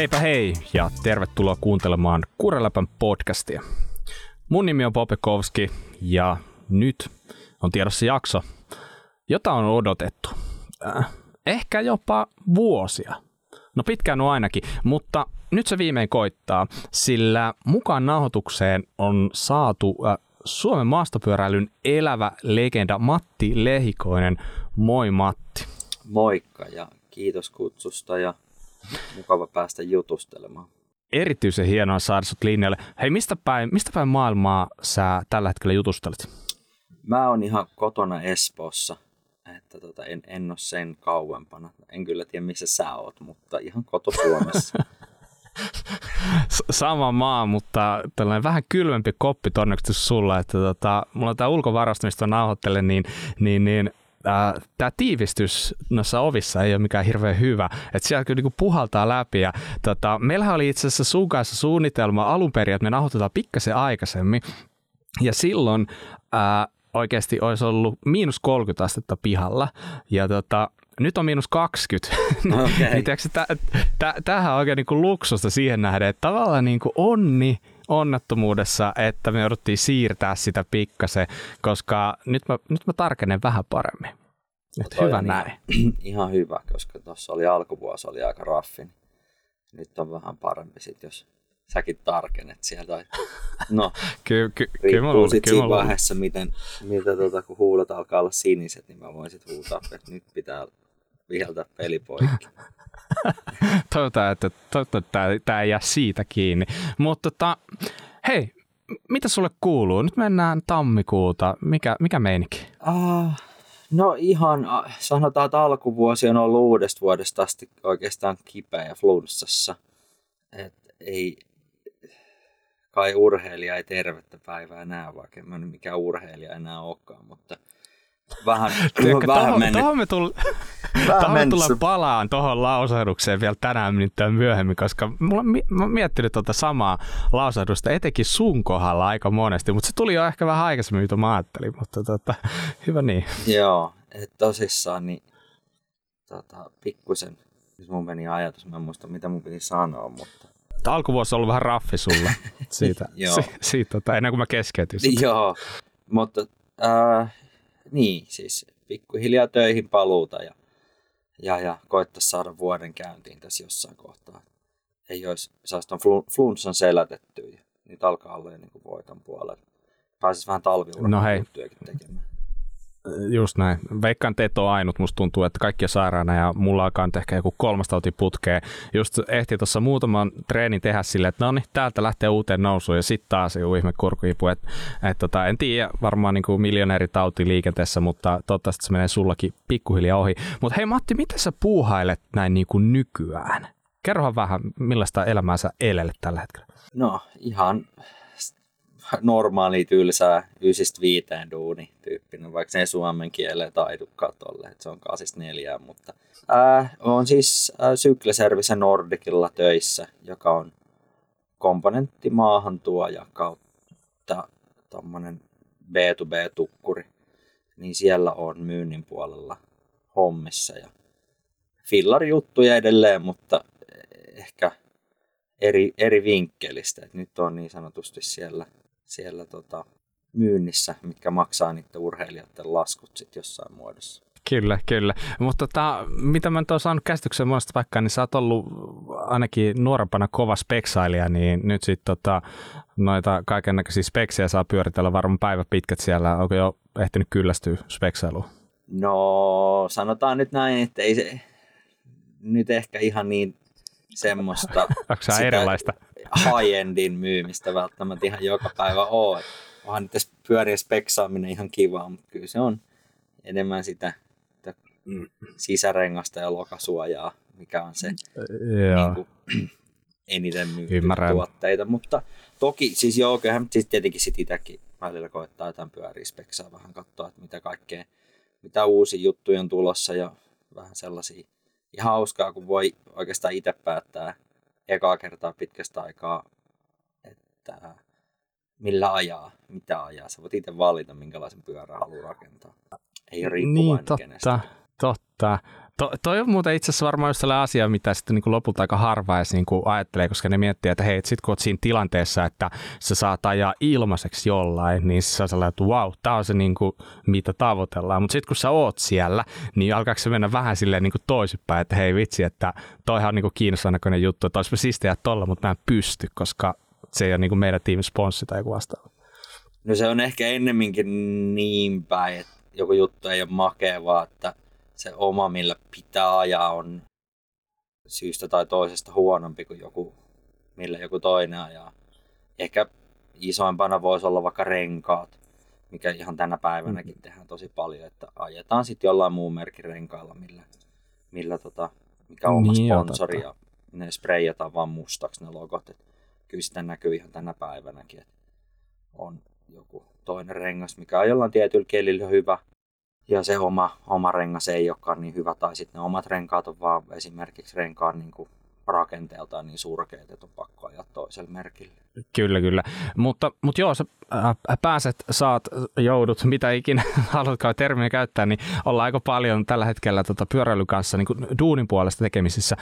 Heipä hei ja tervetuloa kuuntelemaan Kureläpän podcastia. Mun nimi on Popekovski ja nyt on tiedossa jakso, jota on odotettu. Äh, ehkä jopa vuosia. No pitkään on ainakin, mutta nyt se viimein koittaa, sillä mukaan nauhoitukseen on saatu äh, Suomen maastopyöräilyn elävä legenda Matti Lehikoinen. Moi Matti. Moikka ja kiitos kutsusta ja mukava päästä jutustelemaan. Erityisen hienoa saada sut linjalle. Hei, mistä päin, mistä päin maailmaa sä tällä hetkellä jutustelet? Mä oon ihan kotona Espoossa, että tota, en, en ole sen kauempana. En kyllä tiedä, missä sä oot, mutta ihan koto Suomessa. sama maa, mutta tällainen vähän kylmempi koppi todennäköisesti sulla, että tota, mulla on tämä ulkovarasto, mistä nauhoittelen, niin, niin, niin tämä tiivistys noissa ovissa ei ole mikään hirveän hyvä. Että siellä kyllä niinku puhaltaa läpi. Ja, tota, meillähän oli itse asiassa sun kanssa suunnitelma alun perin, että me nauhoitetaan pikkasen aikaisemmin. Ja silloin ää, oikeasti olisi ollut miinus 30 astetta pihalla. Ja tota, nyt on miinus 20. Okay. niin tämähän on oikein niin kuin luksusta siihen nähden, että tavallaan niin kuin onni onnettomuudessa, että me jouduttiin siirtää sitä pikkasen, koska nyt mä, nyt mä tarkenen vähän paremmin. Nyt hyvä näin. Ihan hyvä, koska tuossa oli alkuvuosi oli aika raffi. Nyt on vähän parempi sit, jos säkin tarkennet sieltä. No, ky, ky, riippuu sitten siinä vaiheessa, miten, mitä tuota, kun huulet alkaa olla siniset, niin mä voin sitten huutaa, että nyt pitää viheltää peli poikki. Toivotaan, että, toivotaan, että tämä ei jää siitä kiinni. Mutta tota, hei, mitä sulle kuuluu? Nyt mennään tammikuuta. Mikä, mikä meininki? Uh, no ihan, sanotaan, että alkuvuosi on ollut uudesta vuodesta asti oikeastaan kipeä ja flunssassa. Et ei, kai urheilija ei tervettä päivää näe, vaikka en mikään urheilija enää olekaan, mutta – vähän, vähän tohon, mennyt. Tohon me, tull, tullaan palaan tuohon lausahdukseen vielä tänään minuuttia myöhemmin, koska mulla, mä oon miettinyt tuota samaa lausahdusta etenkin sun kohdalla aika monesti, mutta se tuli jo ehkä vähän aikaisemmin, mitä mä ajattelin, mutta tota, hyvä niin. Joo, että tosissaan niin tota, pikkusen, nyt mun meni ajatus, mä en muista mitä mun piti sanoa, mutta alkuvuosi on ollut vähän raffi sulla siitä, si, siitä tota, ennen kuin mä keskeytyin. Joo, mutta äh, niin, siis pikkuhiljaa töihin paluuta ja, ja, ja koittaa saada vuoden käyntiin tässä jossain kohtaa. Ei olisi, saisi tuon flunssan selätetty ja niitä alkaa olla jo niin kuin voiton puolella. Pääsisi vähän talviuran no hei. tekemään. Just näin. Veikkaan, että et ole ainut. Musta tuntuu, että kaikki on sairaana ja mulla alkaa nyt ehkä joku kolmas tauti putkee. Just ehti tuossa muutaman treenin tehdä silleen, että no niin, täältä lähtee uuteen nousuun ja sitten taas joku ihme kurkuipu. Et, et tota, en tiedä, varmaan niin kuin miljonääritauti liikenteessä, mutta toivottavasti se menee sullakin pikkuhiljaa ohi. Mutta hei Matti, miten sä puuhailet näin niin kuin nykyään? Kerrohan vähän, millaista elämää sä elelet tällä hetkellä. No ihan normaali tylsää ysistä viiteen duuni tyyppinen, vaikka se suomen kieleen taidukaan tolle, että se on kaasista neljää, mutta ää, on siis ää, Sykleservisen Nordicilla töissä, joka on komponenttimaahantuoja kautta tommonen B2B-tukkuri, niin siellä on myynnin puolella hommissa ja fillar-juttuja edelleen, mutta ehkä eri, eri vinkkelistä. Et nyt on niin sanotusti siellä siellä tota, myynnissä, mitkä maksaa niiden urheilijoiden laskut sitten jossain muodossa. Kyllä, kyllä. Mutta tota, mitä mä nyt oon saanut käsityksen monesta paikkaa, niin sä oot ollut ainakin nuorempana kova speksailija, niin nyt sitten tota, noita näköisiä speksejä saa pyöritellä varmaan päivä pitkät siellä. Onko jo ehtinyt kyllästyä speksailuun? No, sanotaan nyt näin, että ei se nyt ehkä ihan niin semmoista... Onko se erilaista? High-endin myymistä välttämättä ihan joka päivä ole. Onhan nyt pyöriä speksaaminen ihan kivaa, mutta kyllä se on enemmän sitä, sitä sisärengasta ja lokasuojaa, mikä on se niin kuin, eniten myyty tuotteita. Mutta toki, siis joo, kyllähän siis tietenkin sit itsekin välillä koettaa jotain pyöriä speksaa vähän katsoa, että mitä kaikkea, mitä uusia juttuja on tulossa ja vähän sellaisia ihan hauskaa, kun voi oikeastaan itse päättää, ekaa kertaa pitkästä aikaa, että millä ajaa, mitä ajaa. Sä voit itse valita, minkälaisen pyörän haluaa rakentaa. Ei ole riippuvainen niin, totta, kenestä. totta. To, toi on muuten itse asiassa varmaan just sellainen asia, mitä sitten niin kuin lopulta aika harva edes niin kuin ajattelee, koska ne miettii, että hei, sit kun oot siinä tilanteessa, että sä saat ajaa ilmaiseksi jollain, niin sä sellainen, että wow, tää on se niin kuin, mitä tavoitellaan. Mutta sitten kun sä oot siellä, niin alkaako se mennä vähän silleen niin kuin toisinpäin, että hei vitsi, että toihan on niin kuin kiinnostavaa näköinen juttu, että olisipa siistiä tolla, mutta mä en pysty, koska se ei ole niin kuin meidän tiimin sponssi tai joku vastaava. No se on ehkä ennemminkin niin päin, että joku juttu ei ole makea, että se oma, millä pitää ajaa, on syystä tai toisesta huonompi kuin joku, millä joku toinen ajaa. Ehkä isoimpana voisi olla vaikka renkaat, mikä ihan tänä päivänäkin mm. tehdään tosi paljon, että ajetaan sitten jollain muun merkin renkailla, millä, millä tota, mikä on oma niin sponsori ja ne spreijataan vaan mustaksi ne logot. Et kyllä sitä näkyy ihan tänä päivänäkin, että on joku toinen rengas, mikä on jollain tietyllä kelillä hyvä, ja se oma, oma rengas ei olekaan niin hyvä, tai sitten ne omat renkaat on vaan esimerkiksi renkaan niin kuin rakenteeltaan niin surkeat, että on pakko ajaa toiselle merkille. Kyllä, kyllä. Mutta, mutta joo, sä pääset, saat, joudut, mitä ikinä haluatkaan termiä käyttää, niin ollaan aika paljon tällä hetkellä tota pyöräilyn kanssa niin kuin duunin puolesta tekemisissä.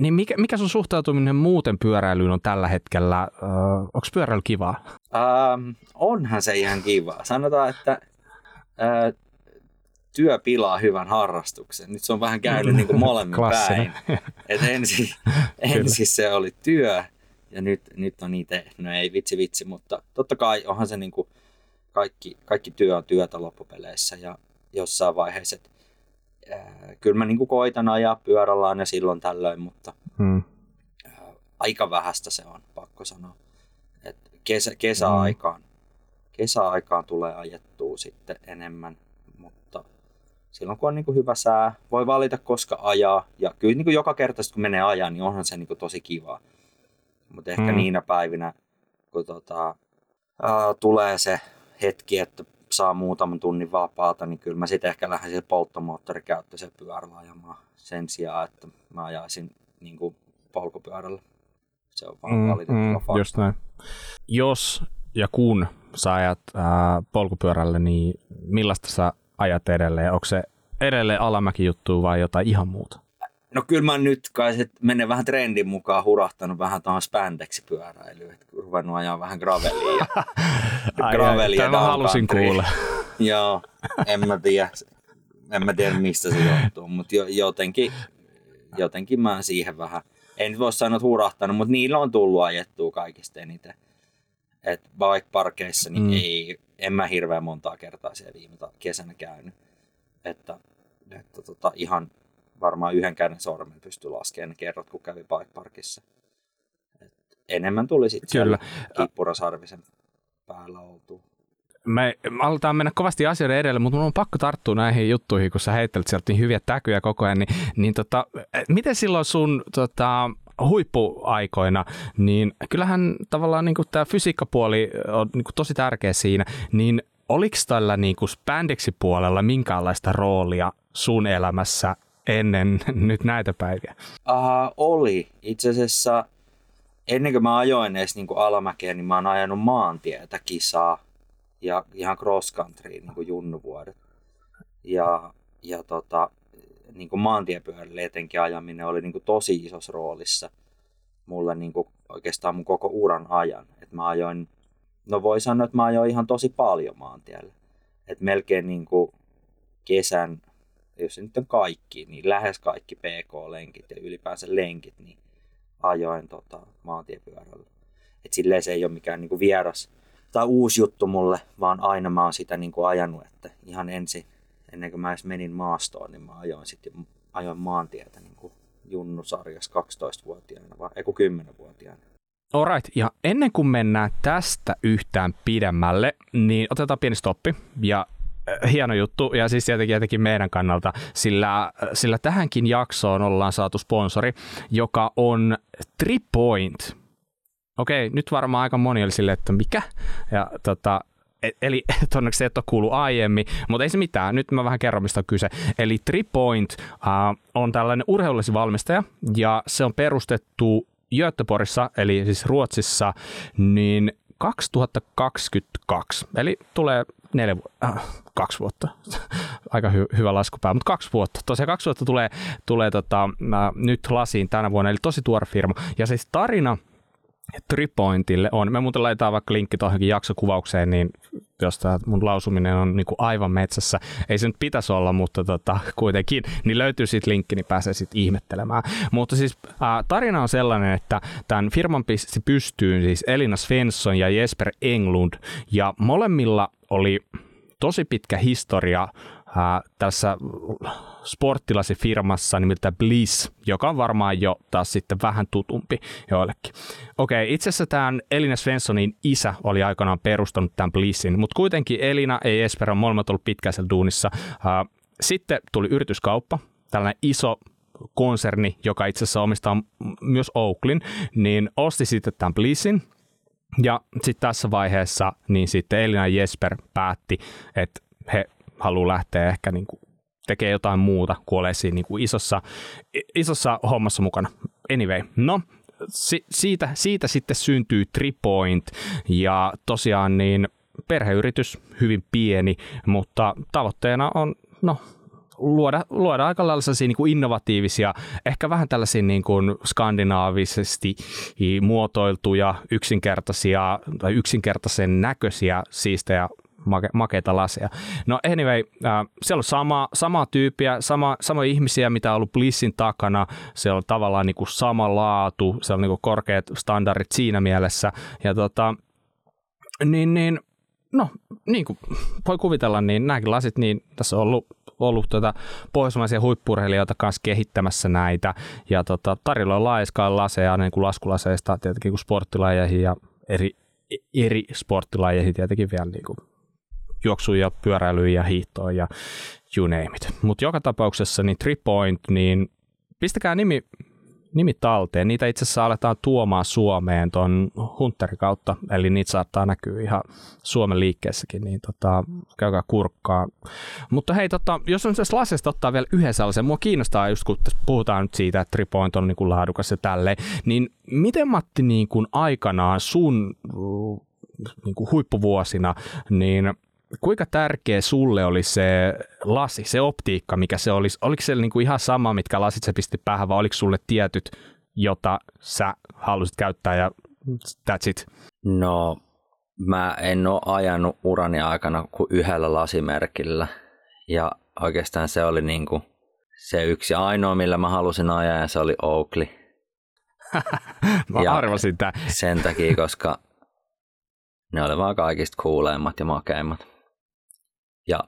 Niin mikä, mikä sun suhtautuminen muuten pyöräilyyn on tällä hetkellä? Äh, Onko pyöräily kivaa? Ähm, onhan se ihan kivaa. Sanotaan, että äh, työ pilaa hyvän harrastuksen. Nyt se on vähän käynyt niin kuin molemmin päin. Et ensin, ensin se oli työ ja nyt, nyt on niitä, no ei vitsi vitsi, mutta totta kai onhan se niin kuin kaikki, kaikki työ on työtä loppupeleissä ja jossain vaiheessa, että kyllä mä niin kuin koitan ajaa pyörällä aina silloin tällöin, mutta hmm. aika vähästä se on, pakko sanoa. Et kesä, kesäaikaan, hmm. kesäaikaan tulee ajettua sitten enemmän silloin kun on niin kuin hyvä sää, voi valita koska ajaa. Ja kyllä niin kuin joka kerta, kun menee ajaa, niin onhan se niin kuin tosi kiva. Mutta ehkä hmm. niinä päivinä, kun tota, ää, tulee se hetki, että saa muutaman tunnin vapaata, niin kyllä mä sitten ehkä lähden sille polttomoottorikäyttöisen pyörällä ajamaan sen sijaan, että mä ajaisin niin kuin polkupyörällä. Se on vaan mm, valitettava mm, Just näin. Jos ja kun sä ajat ää, polkupyörälle, niin millaista sä ajat edelleen? Onko se edelleen alamäki juttu vai jotain ihan muuta? No kyllä mä nyt kai se menee vähän trendin mukaan hurahtanut vähän tuohon spandex-pyöräilyyn, että ruvennut ajaa vähän gravelia. Ja gravelia Tämä halusin kuulla. Joo, en mä tiedä, en mä tiedä mistä se johtuu, mutta jotenkin, jotenkin mä siihen vähän, en voi sanoa, että hurahtanut, mutta niillä on tullut ajettua kaikista eniten. Et bike-parkeissa niin mm. ei, en mä hirveän montaa kertaa siellä viime kesänä käynyt. Että, että tota, ihan varmaan yhden käden sormen pystyi laskemaan ne kerrot, kun kävi bike parkissa. Et enemmän tuli sitten Kyllä. kippurasarvisen päällä oltu. Me aletaan mennä kovasti asioiden edelle, mutta on pakko tarttua näihin juttuihin, kun sä heittelet sieltä niin hyviä täkyjä koko ajan. Niin, niin tota, miten silloin sun tota, huippuaikoina, niin kyllähän tavallaan niin tämä fysiikkapuoli on niin tosi tärkeä siinä, niin oliko tällä niin spandeksi-puolella minkäänlaista roolia sun elämässä ennen nyt näitä päiviä? Uh, oli. Itse asiassa ennen kuin mä ajoin edes niin kuin alamäkeä, niin mä oon ajanut maantietä kisaa ja ihan cross country niin kuin junnuvuodet. Ja, ja tota, niin kuin maantiepyörällä etenkin ajaminen oli niin kuin tosi isossa roolissa mulle niin kuin oikeastaan mun koko uran ajan. Et mä ajoin, no voi sanoa, että mä ajoin ihan tosi paljon maantiellä. Et melkein niin kuin kesän, jos se nyt on kaikki, niin lähes kaikki PK-lenkit ja ylipäänsä lenkit, niin ajoin tota, maantiepyörällä. Et silleen se ei ole mikään niin kuin vieras tai uusi juttu mulle, vaan aina mä oon sitä niin kuin ajanut, että ihan ensin ennen kuin mä edes menin maastoon, niin mä ajoin sitten ajoin maantietä niin kuin junnusarjassa 12-vuotiaana, vai ei 10-vuotiaana. Alright, ja ennen kuin mennään tästä yhtään pidemmälle, niin otetaan pieni stoppi ja äh, hieno juttu, ja siis tietenkin, tietenkin meidän kannalta, sillä, äh, sillä tähänkin jaksoon ollaan saatu sponsori, joka on TriPoint. Okei, nyt varmaan aika moni oli silleen, että mikä? Ja tota, eli todennäköisesti et ole kuullut aiemmin, mutta ei se mitään. Nyt mä vähän kerron, mistä on kyse. Eli TriPoint uh, on tällainen urheilullisi valmistaja, ja se on perustettu Göteborgissa, eli siis Ruotsissa, niin 2022. Eli tulee neljä, äh, kaksi vuotta. aika hy- hyvä laskupää, mutta kaksi vuotta. Tosiaan kaksi vuotta tulee, tulee tota, äh, nyt lasiin tänä vuonna, eli tosi tuore firma. Ja siis tarina Tripointille on, me muuten laitetaan vaikka linkki tuohonkin jaksokuvaukseen, niin jos tämä mun lausuminen on niin kuin aivan metsässä, ei se nyt pitäisi olla, mutta tota, kuitenkin, niin löytyy siitä linkki, niin pääsee sitten ihmettelemään. Mutta siis ää, tarina on sellainen, että tämän firman pisti pystyyn siis Elina Svensson ja Jesper Englund, ja molemmilla oli tosi pitkä historia ää, tässä sporttilasifirmassa nimeltä Bliss, joka on varmaan jo taas sitten vähän tutumpi joillekin. Okei, itse asiassa tämän Elina Svenssonin isä oli aikanaan perustanut tämän Blissin, mutta kuitenkin Elina ja Jesper on molemmat ollut pitkäisellä duunissa. Sitten tuli yrityskauppa, tällainen iso konserni, joka itse asiassa omistaa myös Oaklin, niin osti sitten tämän Blissin, ja sitten tässä vaiheessa niin sitten Elina ja Jesper päätti, että he haluaa lähteä ehkä niin kuin tekee jotain muuta kuin ole siinä niin kuin isossa, isossa hommassa mukana. Anyway, no si- siitä, siitä sitten syntyy Tripoint ja tosiaan niin perheyritys hyvin pieni, mutta tavoitteena on no, luoda, luoda aika lailla sellaisia niin innovatiivisia, ehkä vähän tällaisia niin kuin skandinaavisesti muotoiltuja, yksinkertaisia tai yksinkertaisen näköisiä siistejä make, makeita laseja. No anyway, äh, siellä on sama, sama tyyppiä, sama, sama ihmisiä, mitä on ollut Blissin takana. Se on tavallaan niin kuin sama laatu, se on niin kuin korkeat standardit siinä mielessä. Ja tota, niin, niin no, niin kuin voi kuvitella, niin nämäkin lasit, niin tässä on ollut ollut tuota pohjoismaisia huippurheilijoita kanssa kehittämässä näitä. Ja tota, tarjolla on laajaskaan laseja, niin kuin laskulaseista tietenkin kuin sporttilajeihin ja eri, eri sporttilajeihin tietenkin vielä niin kuin juoksuun ja pyöräilyyn ja hiihtoon ja you name it. Mutta joka tapauksessa niin Tripoint, niin pistäkää nimi, nimi talteen. Niitä itse asiassa aletaan tuomaan Suomeen tuon Hunterin kautta, eli niitä saattaa näkyä ihan Suomen liikkeessäkin, niin tota, käykää kurkkaa. Mutta hei, tota, jos on tässä lasesta ottaa vielä yhden sellaisen, mua kiinnostaa just kun puhutaan nyt siitä, että Tripoint on niin laadukas ja tälleen, niin miten Matti niin kuin aikanaan sun niin kuin huippuvuosina, niin kuinka tärkeä sulle oli se lasi, se optiikka, mikä se olisi? Oliko se niin kuin ihan sama, mitkä lasit se pisti päähän, vai oliko sulle tietyt, jota sä halusit käyttää ja that's it? No, mä en ole ajanut urani aikana kuin yhdellä lasimerkillä. Ja oikeastaan se oli niin kuin se yksi ainoa, millä mä halusin ajaa, ja se oli Oakley. mä ja arvasin sitä. Sen takia, koska ne oli vaan kaikista kuuleimmat ja makeimmat. Ja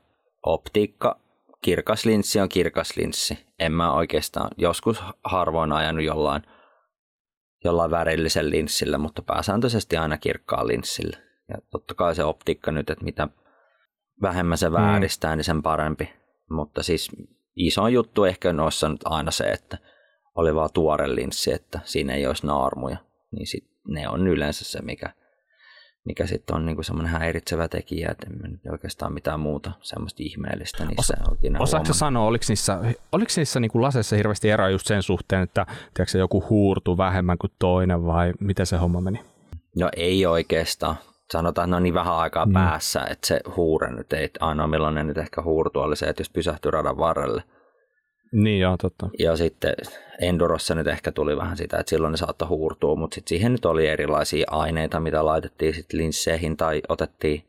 optiikka, kirkas linssi on kirkas linssi. En mä oikeastaan joskus harvoin ajanut jollain, jollain värillisellä linssillä, mutta pääsääntöisesti aina kirkkaa linssillä. Ja totta kai se optiikka nyt, että mitä vähemmän se mm. vääristää, mm. niin sen parempi. Mutta siis iso juttu ehkä noissa nyt aina se, että oli vaan tuore linssi, että siinä ei olisi naarmuja. Niin sit ne on yleensä se, mikä mikä sitten on niinku semmoinen häiritsevä tekijä, että en nyt oikeastaan mitään muuta semmoista ihmeellistä niissä Osa, oikein Osaatko sanoa, oliko niissä, oliko niissä niinku laseissa hirveästi eroa just sen suhteen, että tiedätkö, joku huurtu vähemmän kuin toinen vai miten se homma meni? No ei oikeastaan. Sanotaan, että ne on niin vähän aikaa mm. päässä, että se huure nyt ei, ainoa milloin ne nyt ehkä huurtu oli se, että jos pysähtyy radan varrelle – niin joo, totta. Ja sitten Endurossa nyt ehkä tuli vähän sitä, että silloin ne saattoi huurtua, mutta sitten siihen nyt oli erilaisia aineita, mitä laitettiin sitten linsseihin tai otettiin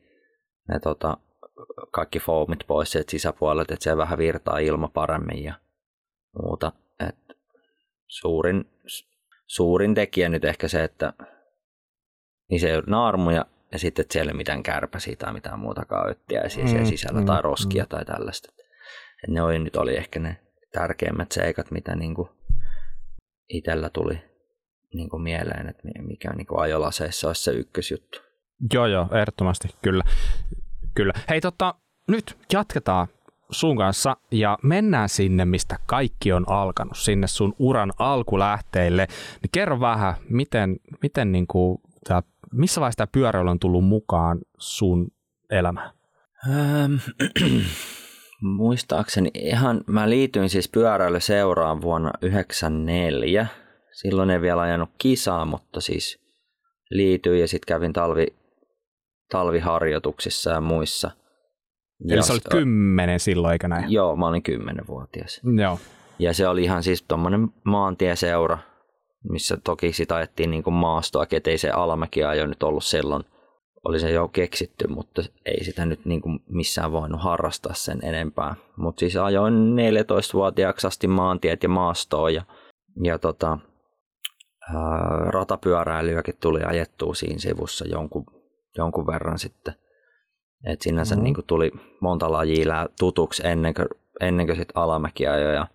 ne tota, kaikki foamit pois sieltä sisäpuolelta, että se vähän virtaa ilma paremmin ja muuta. Et suurin, suurin tekijä nyt ehkä se, että niin se ei ole naarmuja ja sitten, että siellä ei ole mitään kärpäsiä tai mitään muutakaan öttiä mm, sisällä mm, tai roskia mm. tai tällaista. Et ne oli, nyt oli ehkä ne tärkeimmät seikat, mitä niin kuin itsellä tuli niin kuin mieleen, että mikä niin kuin ajolaseissa olisi se ykkösjuttu. Joo, joo, ehdottomasti, kyllä. kyllä. Hei, tota, nyt jatketaan sun kanssa ja mennään sinne, mistä kaikki on alkanut, sinne sun uran alkulähteille. Niin kerro vähän, miten, miten niin kuin tää, missä vaiheessa tämä pyöräily on tullut mukaan sun elämään? Ähm, Muistaakseni ihan, mä liityin siis pyöräilyseuraan vuonna 1994. Silloin ei vielä ajanut kisaa, mutta siis liityin ja sitten kävin talvi, talviharjoituksissa ja muissa. Eli Ja sä olit kymmenen silloin, eikä näin? Joo, mä olin kymmenenvuotias. Joo. Ja se oli ihan siis tuommoinen maantieseura, missä toki sitä ajettiin niin kuin maastoa, ettei se alamäkiajo nyt ollut silloin. Oli se jo keksitty, mutta ei sitä nyt niin kuin missään voinut harrastaa sen enempää. Mutta siis ajoin 14-vuotiaaksi asti maantiet ja maastoa ja, ja tota, ää, ratapyöräilyäkin tuli ajettua siinä sivussa jonkun, jonkun verran sitten. Et sinänsä Mhm. mm. niin kuin tuli monta lajia tutuksi ennen kuin, ennen kuin sit alamäkiajoja.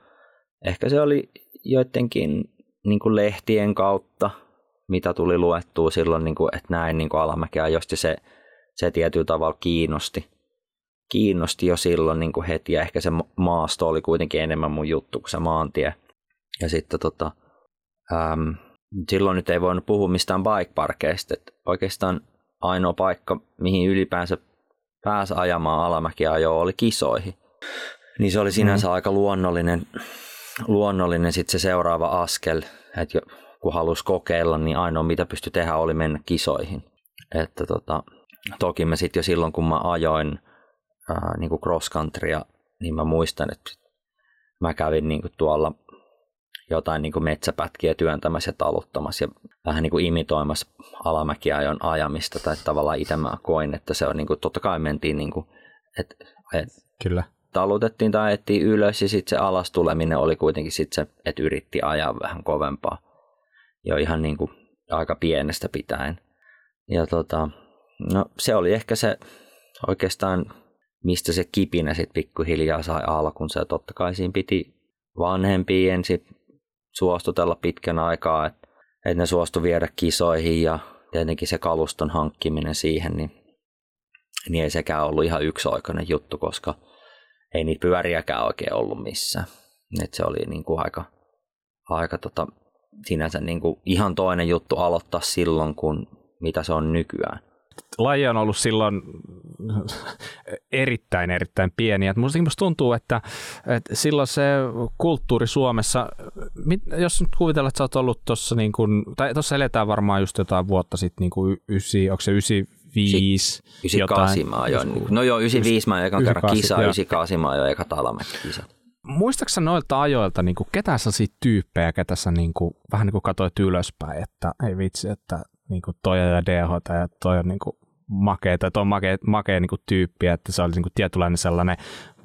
Ehkä se oli joidenkin niin kuin lehtien kautta, mitä tuli luettua silloin, niin kuin, että näin niin kuin alamäkiajosta se, se tietyllä tavalla kiinnosti. Kiinnosti jo silloin niin kuin heti ja ehkä se ma- maasto oli kuitenkin enemmän mun juttu kuin se maantie. Ja sitten tota, äm, silloin nyt ei voinut puhua mistään bikeparkeista. että Oikeastaan ainoa paikka, mihin ylipäänsä pääsi ajamaan alamäkiajoa oli kisoihin. Niin se oli sinänsä mm. aika luonnollinen, luonnollinen sit se seuraava askel, että kun halusi kokeilla, niin ainoa mitä pystyi tehdä oli mennä kisoihin. Että tota, toki mä sitten jo silloin, kun mä ajoin ää, niin kuin cross countrya, niin mä muistan, että mä kävin niin kuin tuolla jotain niin kuin metsäpätkiä työntämässä ja taluttamassa ja vähän niin kuin imitoimassa alamäkiajon ajamista tai tavallaan itse mä koin, että se on niin kuin, totta kai mentiin niin kuin, että, että Kyllä. talutettiin tai ajettiin ylös ja sitten se alas tuleminen oli kuitenkin sit se, että yritti ajaa vähän kovempaa jo ihan niin kuin aika pienestä pitäen. Ja tota, no se oli ehkä se oikeastaan, mistä se kipinä sitten pikkuhiljaa sai alkunsa. Ja totta kai siinä piti vanhempia ensin suostutella pitkän aikaa, että et ne suostu viedä kisoihin ja tietenkin se kaluston hankkiminen siihen, niin, niin ei sekään ollut ihan yksioikoinen juttu, koska ei niitä pyöriäkään oikein ollut missään. Et se oli niin kuin aika, aika tota, sinänsä niin kuin ihan toinen juttu aloittaa silloin, kun mitä se on nykyään. laji on ollut silloin erittäin, erittäin pieni. Et musta, musta tuntuu, että, että silloin se kulttuuri Suomessa, mit- jos nyt kuvitellaan, että sä oot ollut tuossa, niin kun, tai tuossa eletään varmaan just jotain vuotta sitten, niin kuin ysi, onko se 95? 98 mä ajoin. Joskus- No joo, 95 mä ajoin ekan kerran 98, kisa, joo. 98 mä ajoin eka talamäki-kisa. Muistaaksä noilta ajoilta, niin kuin, ketä sellaisia tyyppejä, ketä sä niin kuin, vähän niin kuin katsoit ylöspäin, että ei vitsi, että niin kuin toi ja DH ja toi on niin kuin makea tai toi on makea, makea niin kuin tyyppi, että se oli niin kuin tietynlainen sellainen,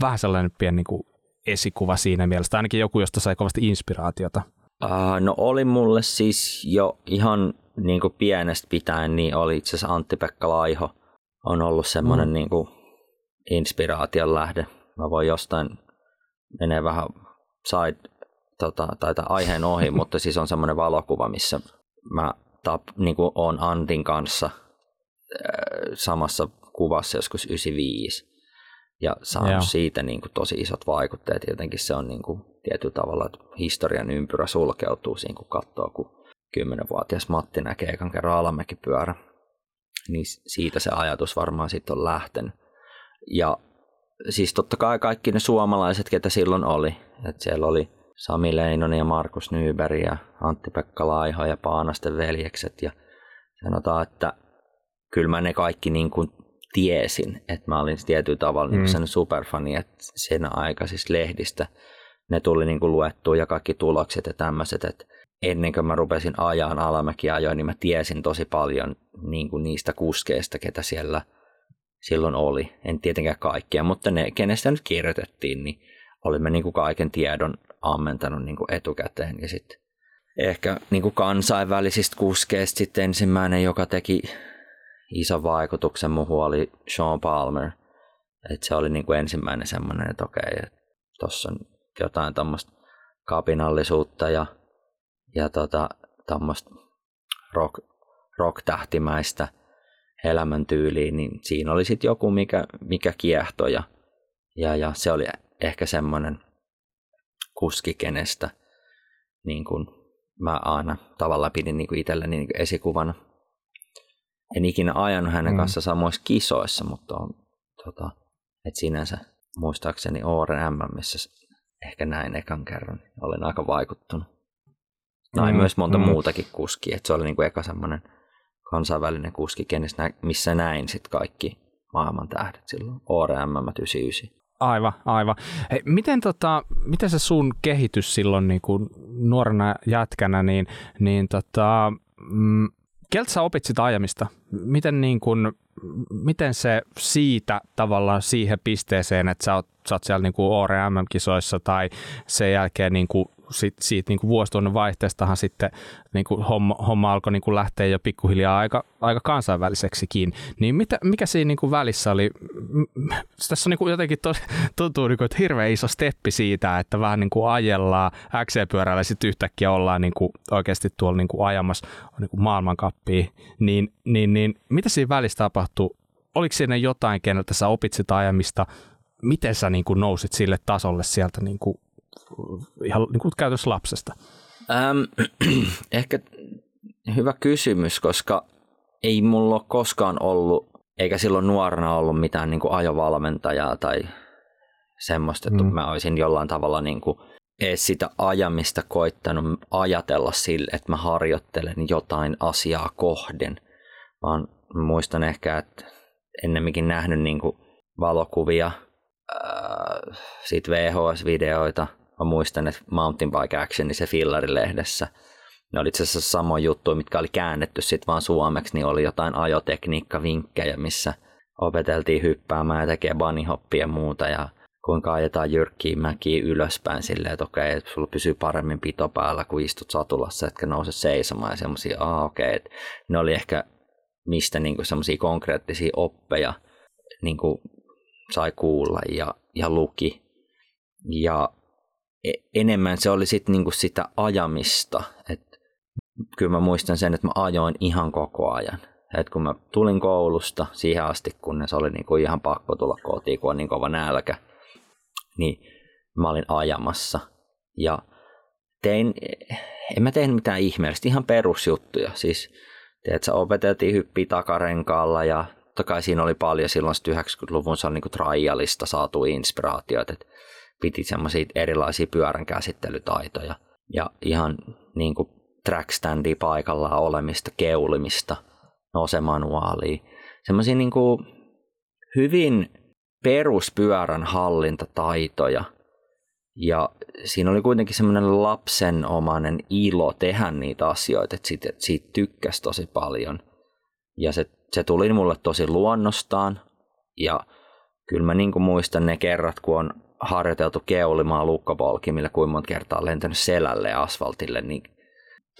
vähän sellainen pieni niin kuin esikuva siinä mielessä, ainakin joku, josta sai kovasti inspiraatiota. Uh, no oli mulle siis jo ihan niin kuin pienestä pitäen, niin oli itse asiassa Antti-Pekka Laiho. On ollut semmoinen mm. niin kuin inspiraation lähde. Mä voin jostain, menee vähän side, tota, tai aiheen ohi, mutta siis on semmoinen valokuva, missä mä tap, niin kuin on Antin kanssa äh, samassa kuvassa joskus 95 ja saanut Joo. siitä niin kuin tosi isot vaikutteet. Jotenkin se on niin kuin tietyllä tavalla, että historian ympyrä sulkeutuu siinä, kun katsoo, kun kymmenenvuotias Matti näkee ekan kerran alamäkipyörä. Niin siitä se ajatus varmaan sitten on lähtenyt. Ja siis totta kai kaikki ne suomalaiset, ketä silloin oli. Et siellä oli Sami Leinonen ja Markus Nyberg ja Antti-Pekka Laiho ja Paanasten veljekset. Ja sanotaan, että kyllä mä ne kaikki niin kuin tiesin, että mä olin tietyllä tavalla mm. niin sen superfani, että sen aikaisista lehdistä ne tuli niin kuin luettua ja kaikki tulokset ja tämmöiset, että ennen kuin mä rupesin ajaan alamäkiajoin, niin mä tiesin tosi paljon niin kuin niistä kuskeista, ketä siellä silloin oli. En tietenkään kaikkia, mutta ne, kenestä nyt kirjoitettiin, niin olimme niin kuin kaiken tiedon ammentanut niin kuin etukäteen. Ja sitten ehkä niin kuin kansainvälisistä kuskeista sitten ensimmäinen, joka teki ison vaikutuksen muuhun oli Sean Palmer. Et se oli niin kuin ensimmäinen semmoinen, että okei, tuossa on jotain tämmöistä kapinallisuutta ja, ja tota, tämmöistä rock, rock-tähtimäistä elämäntyyliä, niin siinä oli sitten joku, mikä, mikä kiehtoi ja, ja, ja se oli ehkä semmoinen kuski, kenestä niin kuin mä aina tavallaan pidin niin kuin itselleni niin kuin esikuvana. En ikinä ajanut hänen Mm. kanssa samoissa kisoissa, mutta on, tota, et sinänsä muistaakseni Ooren M, missä ehkä näin ekan kerran. Olin aika vaikuttunut. Näin Mm, myös monta mm. muutakin kuskia. Et se oli niinku eka semmoinen kansainvälinen kuski, kenestä nä- missä näin sit kaikki, maailman tähdet silloin, ORM 99. Aivan, aivan. Hei, miten, tota, miten se sun kehitys silloin niin kuin nuorena jätkänä, niin, niin tota, mm, keltä sä opit sitä ajamista? Miten, niin kuin, miten se siitä tavallaan siihen pisteeseen, että sä oot, sä oot siellä niin kuin ORM-kisoissa tai sen jälkeen niin kuin sit, siitä niin kuin vaihteestahan sitten niin kuin homma, homma alkoi niin kuin lähteä jo pikkuhiljaa aika, aika kansainväliseksikin. Niin mitä, mikä siinä niin kuin välissä oli? Tässä on niin kuin jotenkin tos, tuntuu, niin kuin, että hirveän iso steppi siitä, että vähän niin kuin ajellaan XC-pyörällä ja sitten yhtäkkiä ollaan niin kuin oikeasti tuolla niin kuin ajamassa niin kuin maailmankappia. Niin, niin, niin, mitä siinä välissä tapahtuu? Oliko siinä jotain, keneltä sä opit sitä ajamista? Miten sä niin kuin nousit sille tasolle sieltä niin kuin ihan niin kuin käytössä lapsesta? Ähm, ehkä hyvä kysymys, koska ei mulla ole koskaan ollut, eikä silloin nuorena ollut mitään niin kuin ajovalmentajaa tai semmoista, että mm. mä olisin jollain tavalla niin kuin edes sitä ajamista koittanut ajatella sille, että mä harjoittelen jotain asiaa kohden, vaan muistan ehkä, että ennemminkin nähnyt niin kuin valokuvia, äh, siitä VHS-videoita – mä muistan, että Mountain Bike Action, niin se Fillari-lehdessä, ne oli itse asiassa samoja juttuja, mitkä oli käännetty sitten vaan suomeksi, niin oli jotain ajotekniikkavinkkejä, missä opeteltiin hyppäämään ja tekee bunnyhoppia ja muuta ja kuinka ajetaan jyrkkiä mäkiä ylöspäin silleen, että okei, että sulla pysyy paremmin pito päällä, kun istut satulassa, etkä nouse seisomaan ja semmoisia, ah okei, että ne oli ehkä mistä niinku semmoisia konkreettisia oppeja niinku sai kuulla ja, ja luki. Ja enemmän se oli sit niinku sitä ajamista. Et kyllä mä muistan sen, että mä ajoin ihan koko ajan. Et kun mä tulin koulusta siihen asti, kunnes oli niinku ihan pakko tulla kotiin, kun on niin kova nälkä, niin mä olin ajamassa. Ja tein, en mä tehnyt mitään ihmeellistä, ihan perusjuttuja. Siis, sä opeteltiin hyppiä takarenkaalla ja totta kai siinä oli paljon silloin 90-luvun se oli niin trialista saatu inspiraatioita, että piti semmoisia erilaisia pyörän käsittelytaitoja ja ihan niin kuin trackstandia paikallaan olemista, keulimista, nousemanuaalia. Semmoisia niin kuin hyvin peruspyörän hallintataitoja. Ja siinä oli kuitenkin semmoinen lapsenomainen ilo tehdä niitä asioita, että siitä, siitä tykkäsi tosi paljon. Ja se, se tuli mulle tosi luonnostaan. Ja kyllä mä niin kuin muistan ne kerrat, kun on harjoiteltu keulimaan lukkopolkimilla, kuin monta kertaa lentänyt selälle asfaltille, niin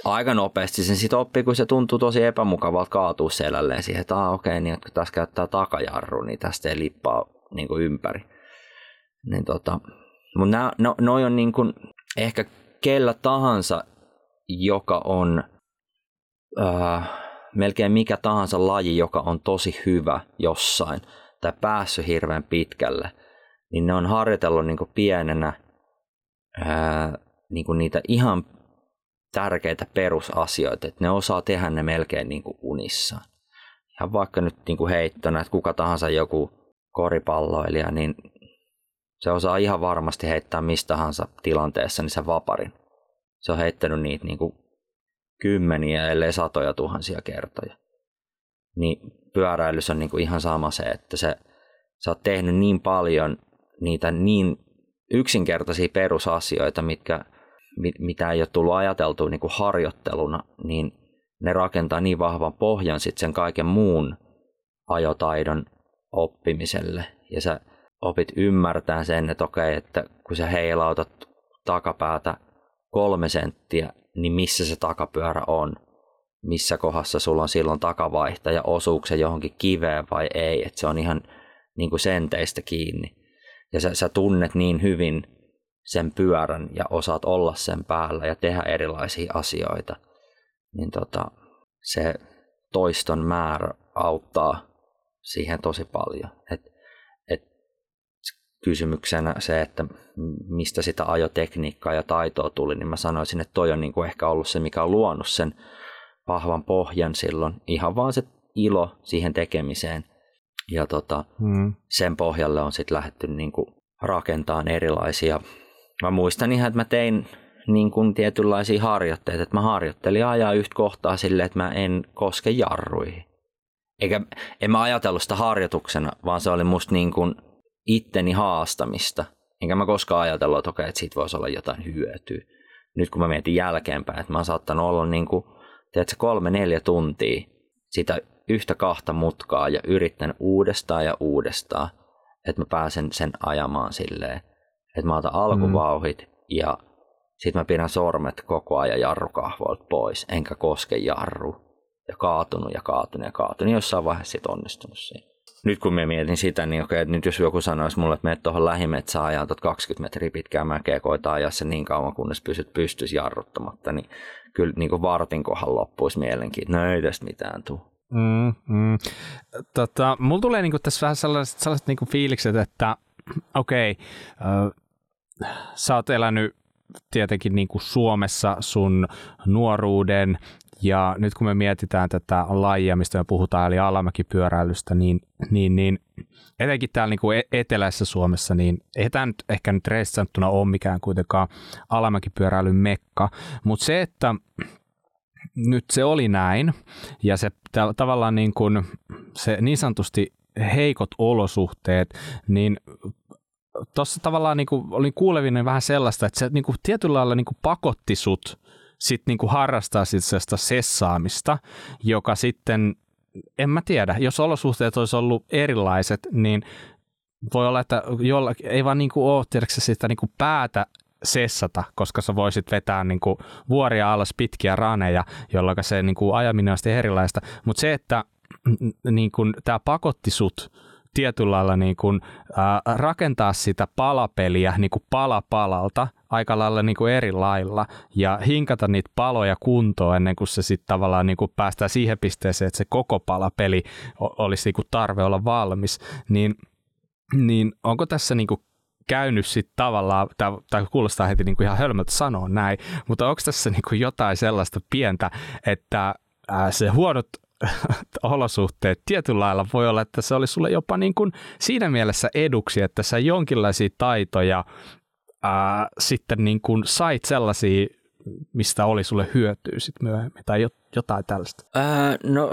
aika nopeasti sen sitten oppii, kun se tuntuu tosi epämukavalta kaatua selälleen siihen, että ah, okei, okay, niin kun tässä käyttää takajarru, niin tästä ei lippaa niin kuin ympäri. Niin tota, mutta nämä, no, noi on niin kuin, ehkä kellä tahansa, joka on äh, melkein mikä tahansa laji, joka on tosi hyvä jossain tai päässyt hirveän pitkälle – niin ne on harjoitellut niin pienenä ää, niin niitä ihan tärkeitä perusasioita, että ne osaa tehdä ne melkein niin unissaan. Ja vaikka nyt niin heittona, että kuka tahansa joku koripalloilija, niin se osaa ihan varmasti heittää mistä tahansa tilanteessa niin sen vaparin. Se on heittänyt niitä niin kymmeniä, ellei satoja tuhansia kertoja. Niin pyöräilys on niin ihan sama se, että se, sä oot tehnyt niin paljon niitä niin yksinkertaisia perusasioita, mitkä, mit, mitä ei ole tullut ajateltua niin kuin harjoitteluna, niin ne rakentaa niin vahvan pohjan sitten sen kaiken muun ajotaidon oppimiselle. Ja sä opit ymmärtää sen, että okei, että kun sä heilautat takapäätä kolme senttiä, niin missä se takapyörä on, missä kohdassa sulla on silloin takavaihtaja, osuuko se johonkin kiveen vai ei, että se on ihan niin kuin senteistä kiinni ja sä, sä tunnet niin hyvin sen pyörän ja osaat olla sen päällä ja tehdä erilaisia asioita, niin tota, se toiston määrä auttaa siihen tosi paljon. Et, et kysymyksenä se, että mistä sitä ajotekniikkaa ja taitoa tuli, niin mä sanoisin, että toi on niinku ehkä ollut se, mikä on luonut sen vahvan pohjan silloin. Ihan vaan se ilo siihen tekemiseen ja tota, mm. sen pohjalle on sitten lähdetty niin kuin rakentamaan erilaisia. Mä muistan ihan, että mä tein niin kuin tietynlaisia harjoitteita, että mä harjoittelin ajaa yhtä kohtaa silleen, että mä en koske jarruihin. eikä en mä ajatellut sitä harjoituksena, vaan se oli musta niin kuin itteni haastamista. Enkä mä koskaan ajatellut, että okei, että siitä voisi olla jotain hyötyä. Nyt kun mä mietin jälkeenpäin, että mä oon saattanut olla niin kuin, tiedätkö, kolme, neljä tuntia sitä yhtä kahta mutkaa ja yritän uudestaan ja uudestaan, että mä pääsen sen ajamaan silleen, että mä otan alkuvauhit mm. ja sitten mä pidän sormet koko ajan jarrukahvoilta pois, enkä koske jarru. Ja kaatunut ja kaatunut ja kaatunut, jossain vaiheessa sit onnistunut siinä. Nyt kun mä mietin sitä, niin okei, että nyt jos joku sanoisi mulle, että menet tuohon lähimetsään ajaa 20 metriä pitkää mäkeä, koita ajaa se niin kauan, kunnes pysyt pystyisi jarruttamatta, niin kyllä niin kuin vartin kohan loppuisi mielenkiin, no ei tästä mitään tule. Mm, mm. Tota, mulla tulee niinku tässä vähän sellaiset, sellaiset niinku fiilikset, että okei, okay, äh, sä oot elänyt tietenkin niinku Suomessa sun nuoruuden ja nyt kun me mietitään tätä lajia, mistä me puhutaan, eli alamäkipyöräilystä, niin, niin, niin etenkin täällä niin kuin eteläisessä Suomessa, niin ei tämä nyt ehkä nyt reissanttuna ole mikään kuitenkaan alamäkipyöräilyn mekka, mutta se, että nyt se oli näin, ja se tavallaan niin, kuin, se niin sanotusti heikot olosuhteet, niin tuossa tavallaan niin kuin, olin kuulevinen vähän sellaista, että se niin kuin, tietyllä lailla niin kuin pakotti sut sit niin kuin harrastaa sit sellaista sessaamista, joka sitten, en mä tiedä, jos olosuhteet olisi ollut erilaiset, niin voi olla, että jolla, ei vaan niin kuin ole tiedätkö, sitä niin kuin päätä sessata, koska sä voisit vetää niin kuin vuoria alas pitkiä raneja, jolloin se niin kuin ajaminen on erilaista. Mutta se, että niin kuin, tämä pakotti sut tietyllä lailla niin kuin, rakentaa sitä palapeliä niin kuin pala palalta aika lailla niin kuin eri lailla ja hinkata niitä paloja kuntoon ennen kuin se sitten tavallaan niin kuin päästään siihen pisteeseen, että se koko palapeli olisi niin kuin tarve olla valmis, niin, niin onko tässä niin kuin käynyt sitten tavallaan, tai kuulostaa heti niin kuin ihan hölmöltä sanoa näin, mutta onko tässä niin kuin jotain sellaista pientä, että se huonot olosuhteet tietyllä lailla voi olla, että se oli sulle jopa niin kuin siinä mielessä eduksi, että sä jonkinlaisia taitoja ää, sitten niin kuin sait sellaisia, mistä oli sulle hyötyä sitten myöhemmin tai jotain tällaista? Ää, no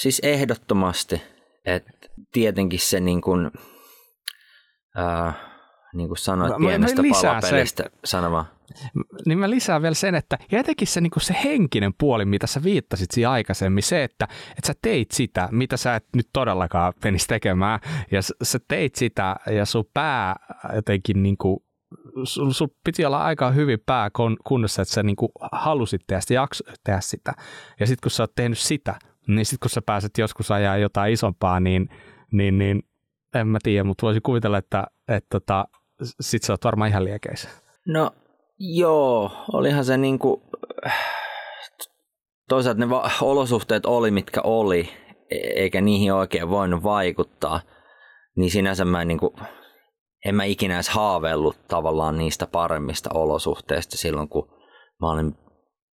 siis ehdottomasti, että tietenkin se niin kuin, ää, niin kuin sanoit mä, pienestä mä palapelistä sen, sanoma. Niin mä lisään vielä sen, että ja etenkin se, niin kuin se henkinen puoli, mitä sä viittasit siinä aikaisemmin, se, että, että sä teit sitä, mitä sä et nyt todellakaan menisi tekemään, ja sä teit sitä, ja sun pää jotenkin niin kuin sul, sul piti olla aika hyvin pää kunnossa, että sä niin kuin halusit tehdä sitä, tehdä sitä. Ja sitten kun sä oot tehnyt sitä, niin sitten kun sä pääset joskus ajaa jotain isompaa, niin, niin, niin en mä tiedä, mutta voisin kuvitella, että, että tota, sit sä oot varmaan ihan liekeissä. No joo, olihan se niinku, toisaalta ne va- olosuhteet oli mitkä oli, e-, eikä niihin oikein voinut vaikuttaa, niin sinänsä mä en, niinku, en mä ikinä edes haaveillut tavallaan niistä paremmista olosuhteista silloin, kun mä olin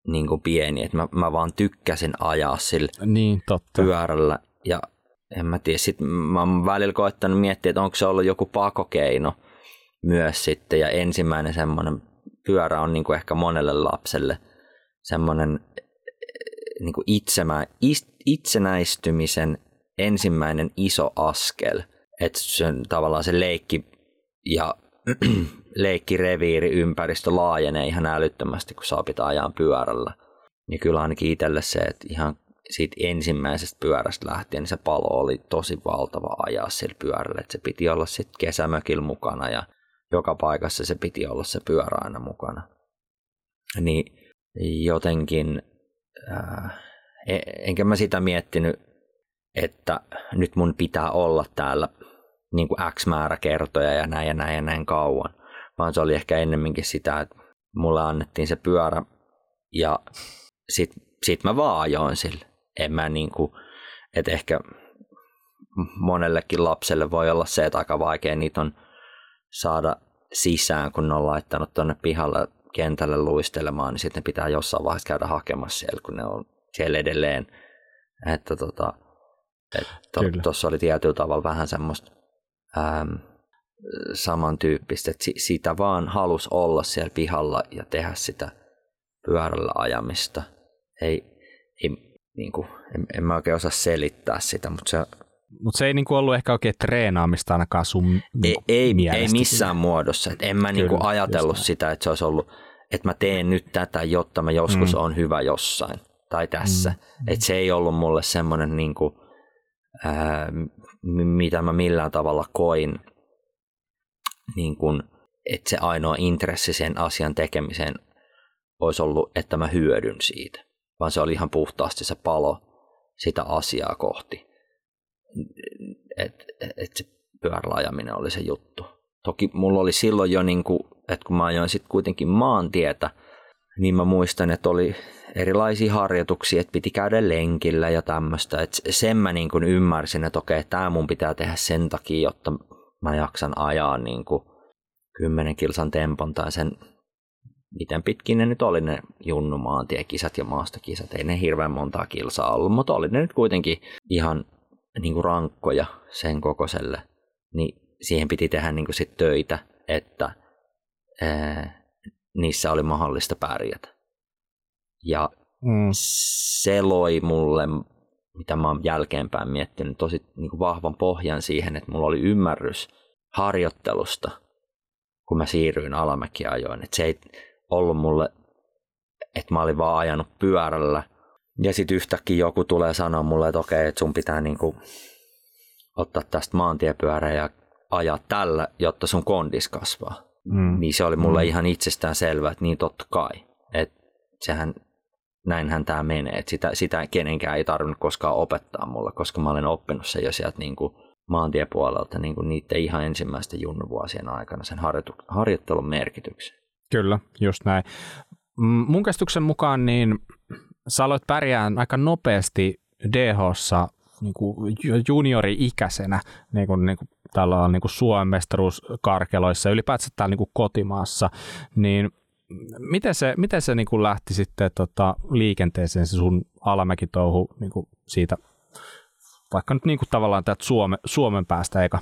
niin kuin pieni, että mä, mä vaan tykkäsin ajaa sillä niin, totta. pyörällä. Ja en mä tiedä, sit mä oon välillä koettanut miettiä, että onko se ollut joku pakokeino myös sitten. Ja ensimmäinen semmoinen pyörä on niin kuin ehkä monelle lapselle semmoinen niin kuin itsemä, itsenäistymisen ensimmäinen iso askel, että sen, tavallaan se leikki ja leikkireviiri ympäristö laajenee ihan älyttömästi, kun saa pitää ajaa pyörällä. Niin kyllä ainakin itselle se, että ihan siitä ensimmäisestä pyörästä lähtien niin se palo oli tosi valtava ajaa sillä pyörällä, että se piti olla sitten kesämökillä mukana ja joka paikassa se piti olla se pyörä aina mukana. Niin jotenkin, ää, e, enkä mä sitä miettinyt, että nyt mun pitää olla täällä niin kuin X määrä kertoja ja näin ja näin ja näin kauan, vaan se oli ehkä ennemminkin sitä, että mulle annettiin se pyörä ja sit, sit mä vaan ajoin sille. En mä niin kuin, että ehkä monellekin lapselle voi olla se, että aika vaikea niitä on saada sisään, kun ne on laittanut tuonne pihalle kentälle luistelemaan, niin sitten pitää jossain vaiheessa käydä hakemassa siellä, kun ne on siellä edelleen. Että tota, tuossa to, oli tietyllä tavalla vähän semmoista äm, samantyyppistä, että sitä vaan halus olla siellä pihalla ja tehdä sitä pyörällä ajamista. Ei, ei, niin kuin, en, en mä oikein osaa selittää sitä, mutta se... Mutta se ei niinku ollut ehkä oikein treenaamista ainakaan sun niinku ei, ei, ei missään muodossa. Et en mä Kyllä, niinku ajatellut sitä, että se olisi ollut, että mä teen nyt tätä, jotta mä joskus mm. on hyvä jossain tai tässä. Mm. Et se ei ollut mulle semmoinen, niinku, ää, mitä mä millään tavalla koin, niin kun, että se ainoa intressi sen asian tekemiseen olisi ollut, että mä hyödyn siitä, vaan se oli ihan puhtaasti se palo sitä asiaa kohti. Että et se pyörällä ajaminen oli se juttu. Toki mulla oli silloin jo, niin että kun mä ajoin sitten kuitenkin maantietä, niin mä muistan, että oli erilaisia harjoituksia, että piti käydä lenkillä ja tämmöistä. Että sen mä niin kuin ymmärsin, että okei, tämä mun pitää tehdä sen takia, jotta mä jaksan ajaa niin kuin 10 kilsan tempon tai sen miten pitkin ne nyt oli ne junnumaantiekisat ja maastokisat. Ei ne hirveän montaa kilsaa ollut, mutta oli ne nyt kuitenkin ihan niin kuin rankkoja sen kokoiselle. Niin siihen piti tehdä niin kuin sit töitä, että ää, niissä oli mahdollista pärjätä. Ja mm. se loi mulle, mitä mä oon jälkeenpäin miettinyt, tosi niin kuin vahvan pohjan siihen, että mulla oli ymmärrys harjoittelusta, kun mä siirryin alamäkiajoin. Että se ei, ollut mulle, että mä olin vaan ajanut pyörällä. Ja sitten yhtäkkiä joku tulee sanoa mulle, että okei, että sun pitää niinku ottaa tästä maantiepyörää ja ajaa tällä, jotta sun kondis kasvaa. Mm. Niin se oli mulle mm. ihan itsestään selvää, että niin totta kai. Että sehän, näinhän tämä menee. Että sitä, sitä kenenkään ei tarvinnut koskaan opettaa mulle, koska mä olen oppinut sen jo sieltä niinku maantiepuolelta niinku niiden ihan ensimmäisten junnuvuosien aikana sen harjoittelun merkityksen. Kyllä, just näin. Mun käsityksen mukaan niin sä aloit pärjään aika nopeasti DHssa niin kuin juniori-ikäisenä niin kuin, niin kuin tällä on niin Suomen mestaruuskarkeloissa ja ylipäätään täällä niin kuin kotimaassa, niin miten se, miten se niin kuin lähti sitten tota, liikenteeseen se sun alamäkitouhu niin siitä, vaikka nyt niin kuin tavallaan täältä Suome, Suomen päästä eka?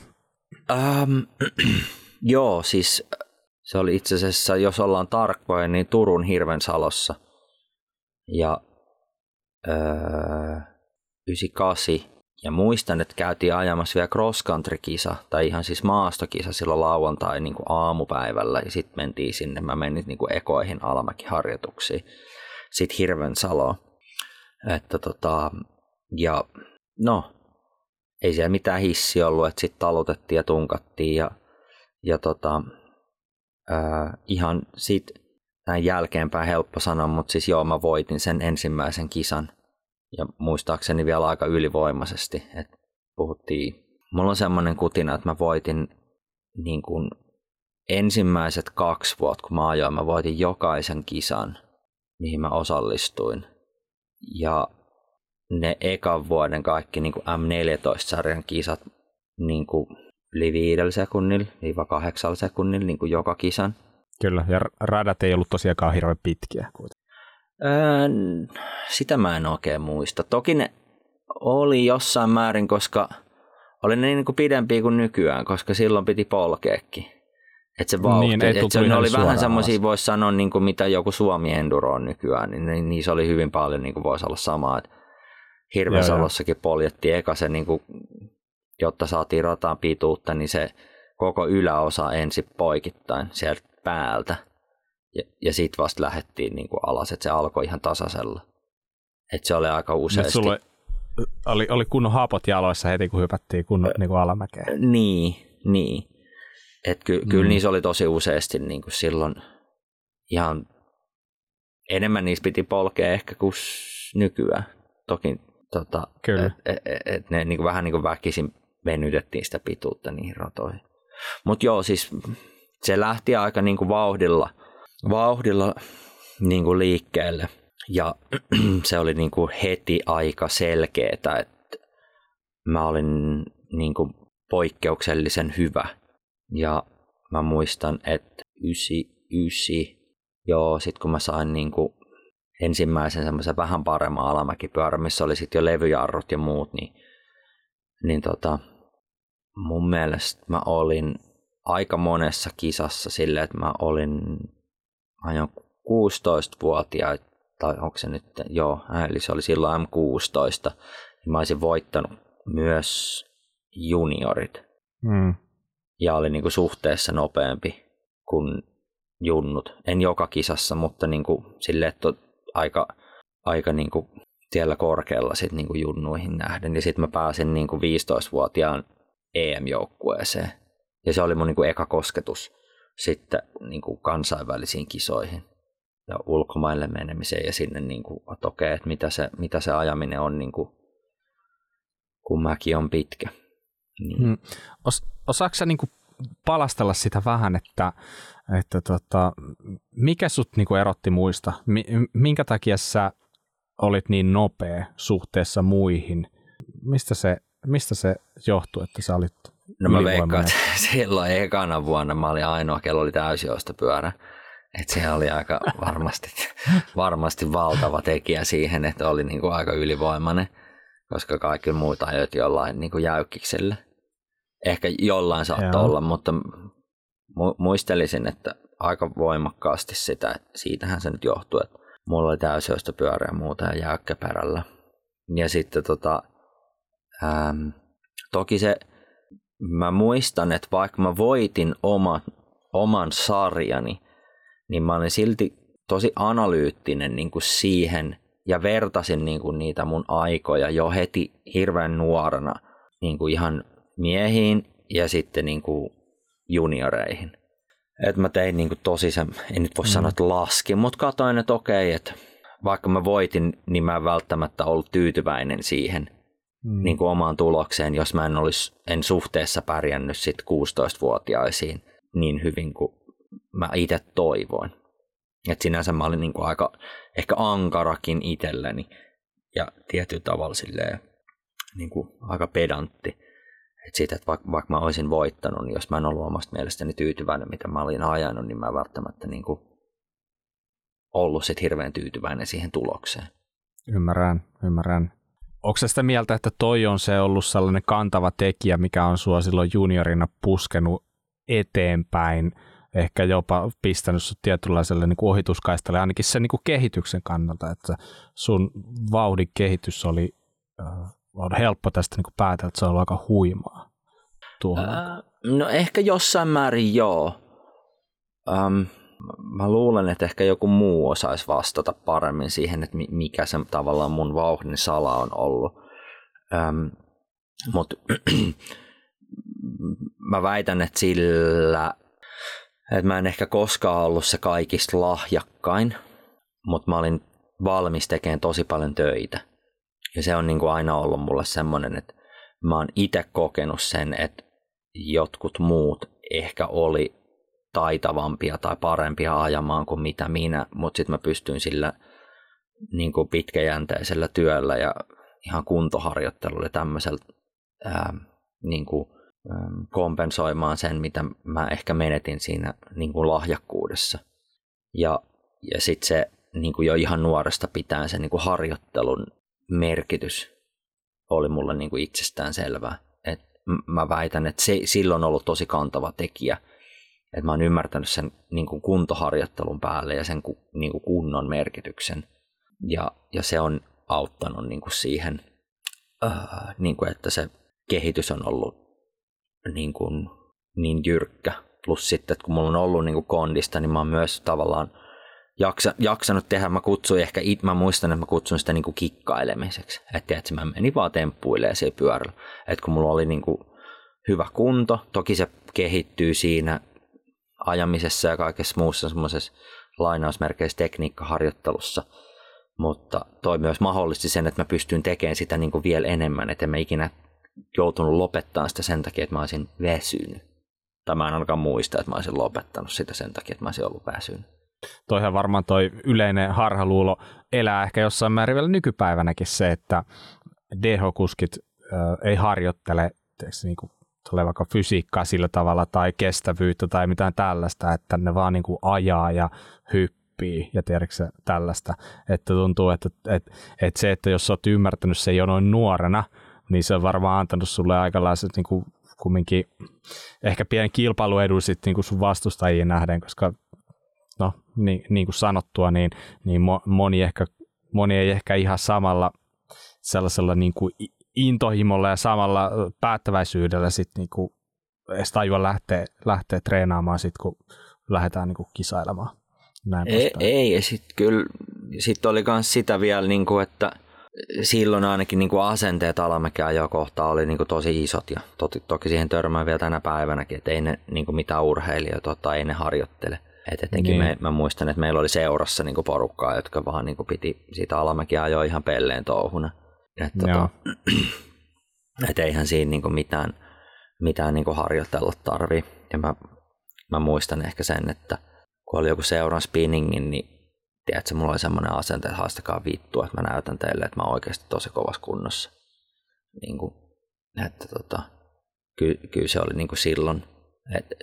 Um, joo, siis se oli itse asiassa, jos ollaan tarkkoja, niin Turun Hirvensalossa. Ja öö, 98. Ja muistan, että käytiin ajamassa vielä cross country kisa tai ihan siis maastokisa silloin lauantai niin kuin aamupäivällä. Ja sitten mentiin sinne, mä menin niin kuin ekoihin alamäkiharjoituksiin. Sitten Hirvensalo. Että tota, ja no, ei siellä mitään hissi ollut, että sitten talutettiin ja tunkattiin ja, ja tota, äh, ihan siitä näin jälkeenpäin helppo sanoa, mutta siis joo, mä voitin sen ensimmäisen kisan. Ja muistaakseni vielä aika ylivoimaisesti, että puhuttiin. Mulla on semmoinen kutina, että mä voitin niin kuin ensimmäiset kaksi vuotta, kun mä ajoin, mä voitin jokaisen kisan, mihin mä osallistuin. Ja ne ekan vuoden kaikki niin kuin M14-sarjan kisat niin kuin yli viidellä sekunnilla, viiva kahdeksalla sekunnilla niin kuin joka kisan. Kyllä, ja radat ei ollut tosiaankaan hirveän pitkiä. Öö, sitä mä en oikein muista. Toki ne oli jossain määrin, koska oli ne niin kuin pidempiä kuin nykyään, koska silloin piti polkeekin. Että se vauhti, niin, et se, ne oli vähän semmoisia, voisi sanoa, niin kuin mitä joku Suomi Enduro on nykyään, niin niissä oli hyvin paljon, niin kuin voisi olla samaa, että Hirvesalossakin poljettiin eka se niin kuin jotta saatiin rataan pituutta, niin se koko yläosa ensin poikittain sieltä päältä. Ja, ja sitten vasta lähdettiin niin kuin alas, että se alkoi ihan tasaisella. Että se oli aika useasti. Sulle oli, oli kunnon hapot jaloissa heti, kun hypättiin kunnon niin kuin alamäkeen. Niin, niin. Että ky, mm. kyllä niissä oli tosi useasti niin kuin silloin ihan enemmän niissä piti polkea ehkä kuin nykyään. Toki tota, Kyllä. Et, et, et ne niin kuin, vähän niin kuin väkisin venytettiin sitä pituutta niihin ratoihin. Mutta joo, siis se lähti aika niin kuin vauhdilla, vauhdilla niin kuin liikkeelle ja se oli niin kuin heti aika selkeää, että mä olin niin kuin poikkeuksellisen hyvä. Ja mä muistan, että 99, joo, sit kun mä sain niin kuin ensimmäisen semmoisen vähän paremman alamäkipyörän, missä oli sitten jo levyjarrut ja muut, niin, niin tota, mun mielestä mä olin aika monessa kisassa silleen, että mä olin, mä ajoin 16-vuotiaita tai onko se nyt, joo, eli se oli silloin M16, niin mä olisin voittanut myös juniorit. Mm. Ja oli niin kuin suhteessa nopeampi kuin junnut. En joka kisassa, mutta niin kuin sille, että aika, aika niin kuin siellä korkealla sit niin kuin junnuihin nähden. Ja sitten mä pääsin niin kuin 15-vuotiaan EM-joukkueeseen. Ja se oli mun niin kuin eka kosketus sitten niin kuin kansainvälisiin kisoihin ja ulkomaille menemiseen ja sinne, niin kuin, että okei, että mitä se, mitä se ajaminen on, niin kuin, kun mäki on pitkä. Niin. Hmm. Os, osaatko sä niin kuin palastella sitä vähän, että, että tota, mikä sut niin kuin erotti muista? Minkä takia sä olit niin nopea suhteessa muihin? Mistä se, mistä se johtuu, että sä olit No mä veikkaan, että silloin ekana vuonna mä olin ainoa, kello oli täysiosta pyörä. Että se oli aika varmasti, varmasti valtava tekijä siihen, että oli niinku aika ylivoimainen, koska kaikki muut ajoit jollain niinku jäykkiksellä. Ehkä jollain saattoi olla, mutta mu- muistelisin, että aika voimakkaasti sitä, että siitähän se nyt johtuu, että mulla oli täysiosta pyörä ja muuta ja jäykkäperällä. Ja sitten tota, ähm, toki se mä muistan, että vaikka mä voitin oman, oman sarjani, niin mä olin silti tosi analyyttinen niin kuin siihen ja vertasin niin kuin niitä mun aikoja jo heti hirveän nuorena niin kuin ihan miehiin ja sitten niin kuin junioreihin. Et mä tein niin kuin tosi sen, en nyt voi mm. sanoa, että laskin, mutta katsoin, että okei, että vaikka mä voitin, niin mä en välttämättä ollut tyytyväinen siihen – mm. niin kuin omaan tulokseen, jos mä en olisi en suhteessa pärjännyt sit 16-vuotiaisiin niin hyvin kuin mä itse toivoin. Et sinänsä mä olin niin kuin aika ehkä ankarakin itselleni ja tietyllä tavalla silleen, niin kuin aika pedantti. Et siitä, että vaikka, vaikka mä olisin voittanut, niin jos mä en ollut omasta mielestäni tyytyväinen, mitä mä olin ajanut, niin mä välttämättä niin kuin ollut sit hirveän tyytyväinen siihen tulokseen. Ymmärrän, ymmärrän. Onko se sitä mieltä, että toi on se ollut sellainen kantava tekijä, mikä on sua silloin juniorina puskenut eteenpäin, ehkä jopa pistänyt sut tietynlaiselle niin ohituskaistalle, ainakin sen niin kuin kehityksen kannalta, että sun vauhdin kehitys oli äh, on helppo tästä niin kuin päätellä, että se on ollut aika huimaa. Äh, no ehkä jossain määrin joo. Um, Mä luulen, että ehkä joku muu osaisi vastata paremmin siihen, että mikä se tavallaan mun vauhdin sala on ollut. Ähm, Mutta mä väitän, että sillä, että mä en ehkä koskaan ollut se kaikista lahjakkain, mutta mä olin valmis tekemään tosi paljon töitä. Ja se on niin kuin aina ollut mulle semmoinen, että mä oon itse kokenut sen, että jotkut muut ehkä oli taitavampia tai parempia ajamaan kuin mitä minä, mutta sitten mä pystyin sillä niin kuin pitkäjänteisellä työllä ja ihan kuntoharjoittelulla ja tämmöisellä ää, niin kuin, ää, kompensoimaan sen, mitä mä ehkä menetin siinä niin kuin lahjakkuudessa. Ja, ja sitten se niin kuin jo ihan nuoresta pitäen se niin kuin harjoittelun merkitys oli mulle niin kuin itsestään selvää. Et mä väitän, että se, silloin on ollut tosi kantava tekijä – että mä oon ymmärtänyt sen niin kuin kuntoharjoittelun päälle ja sen niin kuin kunnon merkityksen. Ja, ja se on auttanut niin kuin siihen, äh, niin kuin että se kehitys on ollut niin, kuin, niin jyrkkä. Plus sitten, että kun mulla on ollut niin kuin kondista, niin mä oon myös tavallaan jaksa, jaksanut tehdä. Mä kutsuin ehkä, it, mä muistan, että mä kutsun sitä niin kuin kikkailemiseksi. Että, että mä menin vaan temppuilemaan siellä pyörällä. Että kun mulla oli niin kuin hyvä kunto, toki se kehittyy siinä ajamisessa ja kaikessa muussa semmoisessa lainausmerkeissä tekniikkaharjoittelussa. Mutta toi myös mahdollisti sen, että mä pystyn tekemään sitä niin kuin vielä enemmän, että mä ikinä joutunut lopettaa sitä sen takia, että mä olisin väsynyt. Tai mä en ainakaan muista, että mä olisin lopettanut sitä sen takia, että mä olisin ollut väsynyt. Toihan varmaan toi yleinen harhaluulo elää ehkä jossain määrin vielä nykypäivänäkin se, että DH-kuskit äh, ei harjoittele niin kuin tulee vaikka fysiikkaa sillä tavalla tai kestävyyttä tai mitään tällaista, että ne vaan niin kuin ajaa ja hyppii ja tiedätkö tällaista, että tuntuu, että, että, että se, että jos olet ymmärtänyt se jo noin nuorena, niin se on varmaan antanut sulle aikalaiset niin kuin kumminkin ehkä pieni kilpailuedu sitten niin kuin sun vastustajien nähden, koska no niin, niin kuin sanottua, niin, niin moni, ehkä, moni ei ehkä ihan samalla sellaisella niin kuin intohimolla ja samalla päättäväisyydellä sitten niin kuin edes tajua lähteä, lähteä treenaamaan sit, kun lähdetään niin kuin kisailemaan. Näin ei, ei, ja sitten kyllä sit oli myös sitä vielä, niin kuin, että silloin ainakin niin kuin asenteet alamäkeä kohtaa oli niin kuin tosi isot ja toki, toki siihen törmää vielä tänä päivänäkin, että ei ne niin kuin mitään urheilijoita tota, ei ne harjoittele. Et etenkin niin. me, mä muistan, että meillä oli seurassa niin kuin porukkaa, jotka vaan niin kuin piti siitä alamäkiä jo ihan pelleen touhuna. Että tota, et eihän siinä niin kuin mitään, mitään niin kuin harjoitella tarvii. Ja mä, mä muistan ehkä sen, että kun oli joku seuran spinningin, niin tiedätkö, mulla oli semmoinen asente, että haastakaa vittua, että mä näytän teille, että mä oon oikeasti tosi kovassa kunnossa. Niin kuin, että tota, ky, kyllä se oli niin kuin silloin, että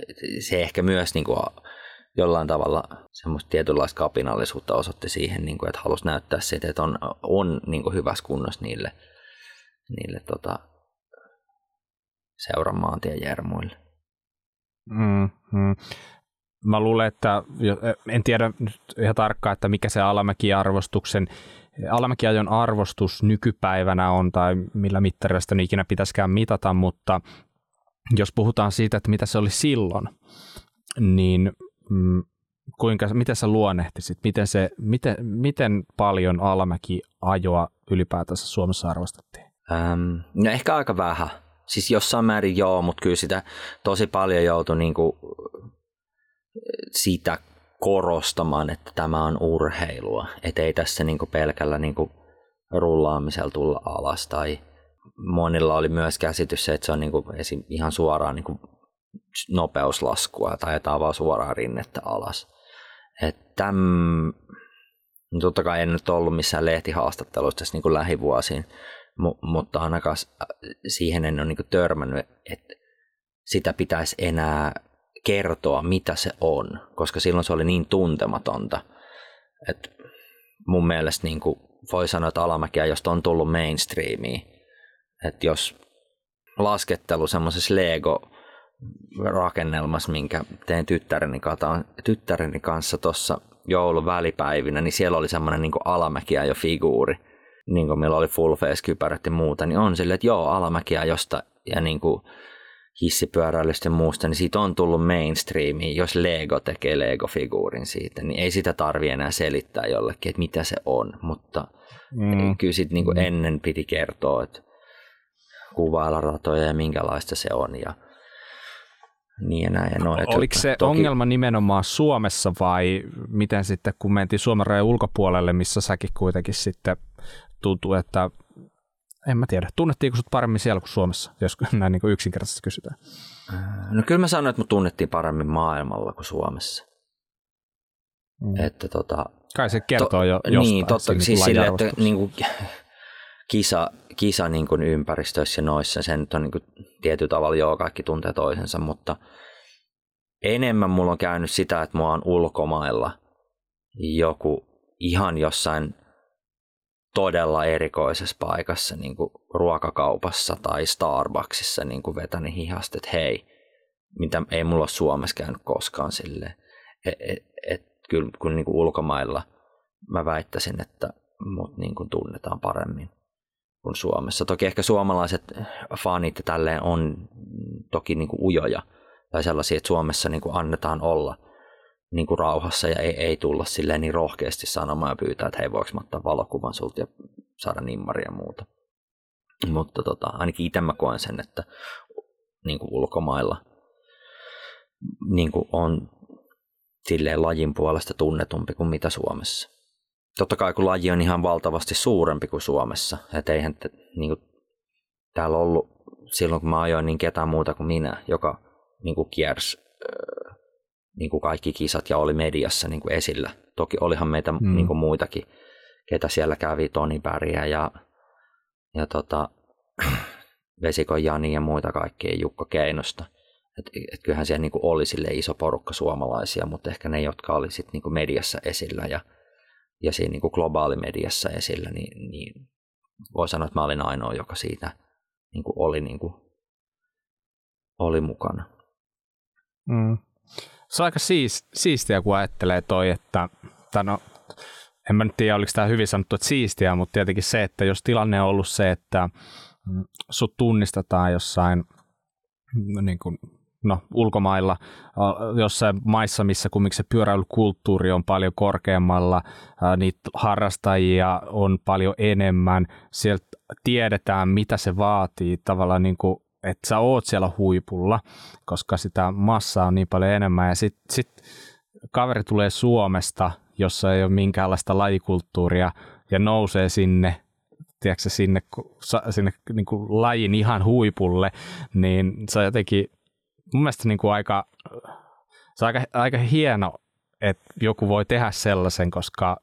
se ehkä myös niin kuin jollain tavalla semmoista tietynlaista kapinallisuutta osoitti siihen, niin kuin, että halusi näyttää siitä, että on, on niin kuin hyvässä kunnossa niille, niille tota, seuran maantien jermuille. Mm, mm mä luulen, että en tiedä nyt ihan tarkkaan, että mikä se alamäkiarvostuksen alamäkiajon arvostus nykypäivänä on tai millä mittarilla sitä ikinä pitäisikään mitata, mutta jos puhutaan siitä, että mitä se oli silloin, niin mm, kuinka, miten sä luonnehtisit, miten, se, miten, miten paljon alamäkiajoa ylipäätänsä Suomessa arvostettiin? Ähm, no ehkä aika vähän. Siis jossain määrin joo, mutta kyllä sitä tosi paljon joutui niinku sitä korostamaan, että tämä on urheilua. Että ei tässä niinku pelkällä niinku rullaamisella tulla alas. Tai monilla oli myös käsitys se, että se on niinku esim. ihan suoraan niinku nopeuslaskua tai jotain vaan suoraan rinnettä alas. Että no totta kai en nyt ollut missään lehtihaastatteluissa tässä niinku lähivuosiin, mu- mutta ainakaan siihen en ole niinku törmännyt, että sitä pitäisi enää kertoa, mitä se on, koska silloin se oli niin tuntematonta. että mun mielestä niin kuin voi sanoa, että alamäkiä, josta on tullut mainstreamiin. Että jos laskettelu semmoisessa Lego rakennelmassa, minkä tein tyttäreni, kata, tyttäreni kanssa tuossa joulun välipäivinä, niin siellä oli semmoinen niin alamäkiä jo figuuri, niin kuin meillä oli full face kypärät ja muuta, niin on silleen, että joo, alamäkiä josta, ja niin kuin hissipyöräilystä ja muusta, niin siitä on tullut mainstreami. Jos Lego tekee Lego-figuurin siitä, niin ei sitä tarvi enää selittää jollekin, että mitä se on. Mutta mm. kyllä sitten niin mm. ennen piti kertoa, että kuvailla ratoja ja minkälaista se on ja niin ja näin. Ja noin. Oliko se toki... ongelma nimenomaan Suomessa vai miten sitten, kun mentiin Suomen rajan ulkopuolelle, missä säkin kuitenkin sitten tuntuu, että en mä tiedä. Tunnettiinko sut paremmin siellä kuin Suomessa, jos näin niin kuin yksinkertaisesti kysytään? Äh, no kyllä mä sanoin, että mut tunnettiin paremmin maailmalla kuin Suomessa. Mm. Että tota, Kai se kertoo to, jo jostain. Niin, totta, niin siis sille, että niin kuin, kisa, kisa niin kuin ympäristöissä ja noissa, sen nyt on niin kuin, tietyllä tavalla joo, kaikki tuntee toisensa, mutta enemmän mulla on käynyt sitä, että mua on ulkomailla joku ihan jossain todella erikoisessa paikassa, niin kuin ruokakaupassa tai Starbucksissa niin kuin vetänyt hihasta, että hei, mitä ei mulla ole Suomessa käynyt koskaan silleen. Et, et, et, kyllä kun niin kuin ulkomailla mä väittäisin, että mut niin kuin tunnetaan paremmin kuin Suomessa. Toki ehkä suomalaiset fanit tälleen on toki niin kuin ujoja tai sellaisia, että Suomessa niin kuin annetaan olla – niin kuin rauhassa ja ei, ei tulla silleen niin rohkeasti sanomaan ja pyytää, että hei voiko mä ottaa valokuvan sulta ja saada nimmaria ja muuta. Mutta tota, ainakin itse mä koen sen, että niin kuin ulkomailla niin kuin on silleen lajin puolesta tunnetumpi kuin mitä Suomessa. Totta kai kun laji on ihan valtavasti suurempi kuin Suomessa, että eihän te, niin kuin, täällä ollut silloin kun mä ajoin niin ketään muuta kuin minä, joka niin kuin kiersi niin kuin kaikki kisat ja oli mediassa niin kuin esillä. Toki olihan meitä mm. niin kuin muitakin, ketä siellä kävi, Toni Päriä ja, ja tota, Vesikon Jani ja muita kaikkia, Jukka Keinosta. Et, et kyllähän siellä niin kuin oli sille iso porukka suomalaisia, mutta ehkä ne, jotka oli sit niin kuin mediassa esillä ja, ja siinä niin kuin globaalimediassa esillä, niin, niin voi sanoa, että mä olin ainoa, joka siitä niin kuin oli, niin kuin, oli mukana. Mm. se on aika siis, siistiä, kun ajattelee toi, että, no, en mä nyt tiedä, oliko tämä hyvin sanottu, että siistiä, mutta tietenkin se, että jos tilanne on ollut se, että mm, sut tunnistetaan jossain niin kuin, no, ulkomailla, jossain maissa, missä kumminkin se pyöräilykulttuuri on paljon korkeammalla, niitä harrastajia on paljon enemmän, sieltä tiedetään, mitä se vaatii tavallaan niin kuin että sä oot siellä huipulla, koska sitä massaa on niin paljon enemmän. Ja sitten sit kaveri tulee Suomesta, jossa ei ole minkäänlaista lajikulttuuria, ja nousee sinne, tiedätkö, sinne, sinne niin kuin lajin ihan huipulle, niin se on jotenkin mun mielestä niin kuin aika, se on aika, aika hieno, että joku voi tehdä sellaisen, koska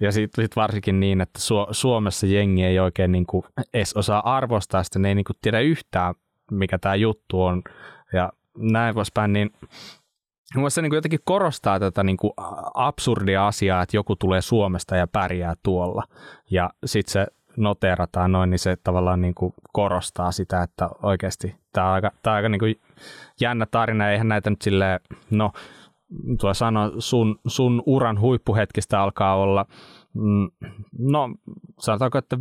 ja sitten sit varsinkin niin, että Suomessa jengi ei oikein niin kuin edes osaa arvostaa sitä, ne ei niin kuin tiedä yhtään, mikä tämä juttu on ja näin poispäin, niin Mielestäni se niin kuin jotenkin korostaa tätä niin kuin absurdia asiaa, että joku tulee Suomesta ja pärjää tuolla. Ja sitten se noteerataan noin, niin se tavallaan niin kuin korostaa sitä, että oikeasti tämä on aika, tämä on aika niin kuin jännä tarina. Eihän näitä nyt silleen, no tuo sano, sun, sun uran huippuhetkistä alkaa olla, mm, no sanotaanko, että 15-20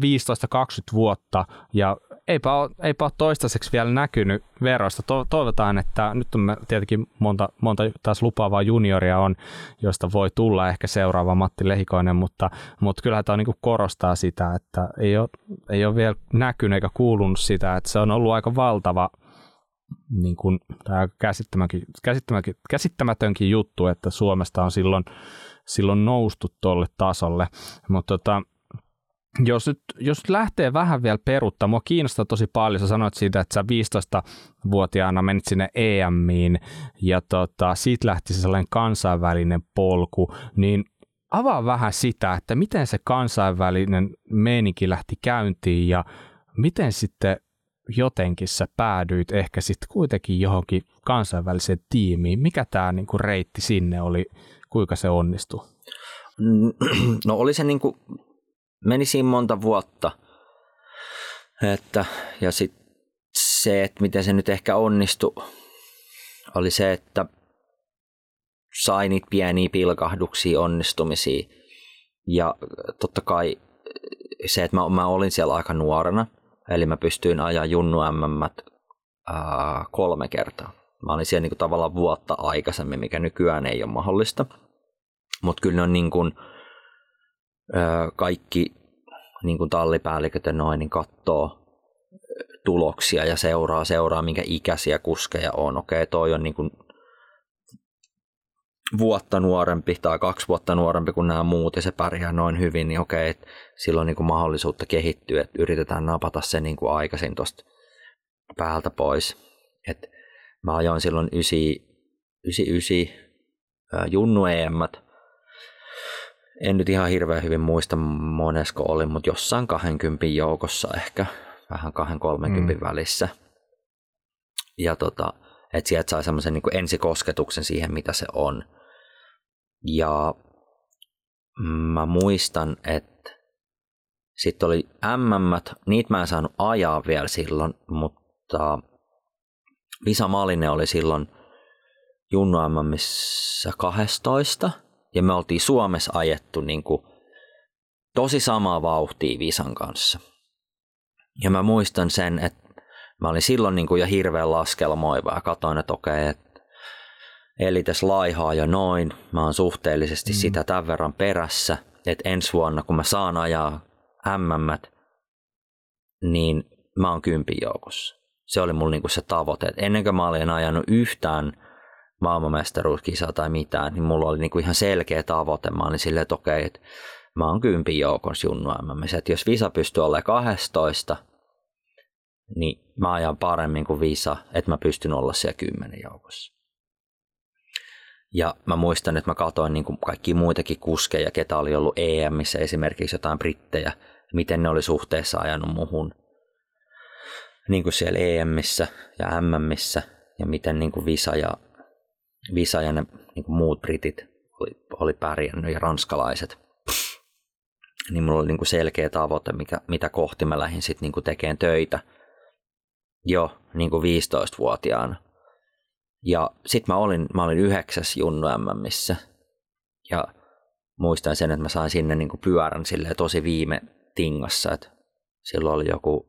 vuotta ja eipä ole, eipä ole toistaiseksi vielä näkynyt veroista. To, toivotaan, että nyt on tietenkin monta, monta taas lupaavaa junioria on, josta voi tulla ehkä seuraava Matti Lehikoinen, mutta, mutta kyllähän tämä niin korostaa sitä, että ei ole, ei ole vielä näkynyt eikä kuulunut sitä, että se on ollut aika valtava niin kuin, tämä käsittämätönkin, käsittämätönkin juttu, että Suomesta on silloin, silloin noustu tuolle tasolle. Mutta tota, jos nyt, jos nyt lähtee vähän vielä peruttaa, mua kiinnostaa tosi paljon, sä sanoit siitä, että sä 15-vuotiaana menit sinne EMiin ja tota, siitä lähti se sellainen kansainvälinen polku, niin avaa vähän sitä, että miten se kansainvälinen meininki lähti käyntiin ja miten sitten jotenkin sä päädyit ehkä sitten kuitenkin johonkin kansainväliseen tiimiin. Mikä tämä niinku reitti sinne oli, kuinka se onnistui? No oli se niinku meni siinä monta vuotta. Että, ja sitten se, että miten se nyt ehkä onnistui, oli se, että sai niitä pieniä pilkahduksia, onnistumisia. Ja totta kai se, että mä, mä olin siellä aika nuorena, eli mä pystyin ajaa Junnu MM kolme kertaa. Mä olin siellä niinku tavallaan vuotta aikaisemmin, mikä nykyään ei ole mahdollista. Mutta kyllä ne on niin kuin, kaikki niin kuin tallipäälliköt ja noin, niin katsoo tuloksia ja seuraa, seuraa minkä ikäisiä kuskeja on. Okei, toi on niin kuin vuotta nuorempi tai kaksi vuotta nuorempi kuin nämä muut ja se pärjää noin hyvin, niin okei, että sillä on niin kuin mahdollisuutta kehittyä, että yritetään napata se niin kuin aikaisin tuosta päältä pois. Et mä ajoin silloin 99 Junnu EMät, en nyt ihan hirveän hyvin muista monesko oli, mutta jossain 20 joukossa ehkä, vähän 230 mm. välissä. Ja tota, että sieltä sai semmoisen niin ensikosketuksen siihen, mitä se on. Ja mä muistan, että sitten oli MM, niitä mä en saanut ajaa vielä silloin, mutta Visa Malinen oli silloin Junnu MMissä 12 – ja me oltiin Suomessa ajettu niin kuin tosi samaa vauhtia Visan kanssa. Ja mä muistan sen, että mä olin silloin niin kuin jo hirveän laskelmoiva ja katsoin, että okei, että Elites laihaa jo noin, mä oon suhteellisesti mm. sitä tämän verran perässä, että ensi vuonna kun mä saan ajaa MM, niin mä oon kympin joukossa. Se oli mulla niinku se tavoite. Et ennen kuin mä olin ajanut yhtään maailmanmestaruuskisaa tai mitään, niin mulla oli niinku ihan selkeä tavoite. Mä olin silleen, että okei, että mä oon kympin joukon junnu että jos Visa pystyy olemaan 12, niin mä ajan paremmin kuin Visa, että mä pystyn olla siellä kymmenen joukossa. Ja mä muistan, että mä katsoin niin kaikki muitakin kuskeja, ketä oli ollut EMissä, esimerkiksi jotain brittejä, miten ne oli suhteessa ajanut muhun niin kuin siellä EMissä ja MMissä, ja miten niin kuin Visa ja Visa ja ne niin kuin muut britit oli, oli pärjännyt ja ranskalaiset. Niin mulla oli niin kuin selkeä tavoite, mikä, mitä kohti mä lähdin sitten niin tekemään töitä jo niin kuin 15-vuotiaana. Ja sitten mä olin, mä olin yhdeksäs Junnu MMissä. Ja muistan sen, että mä sain sinne niin kuin pyörän tosi viime tingassa, että silloin oli joku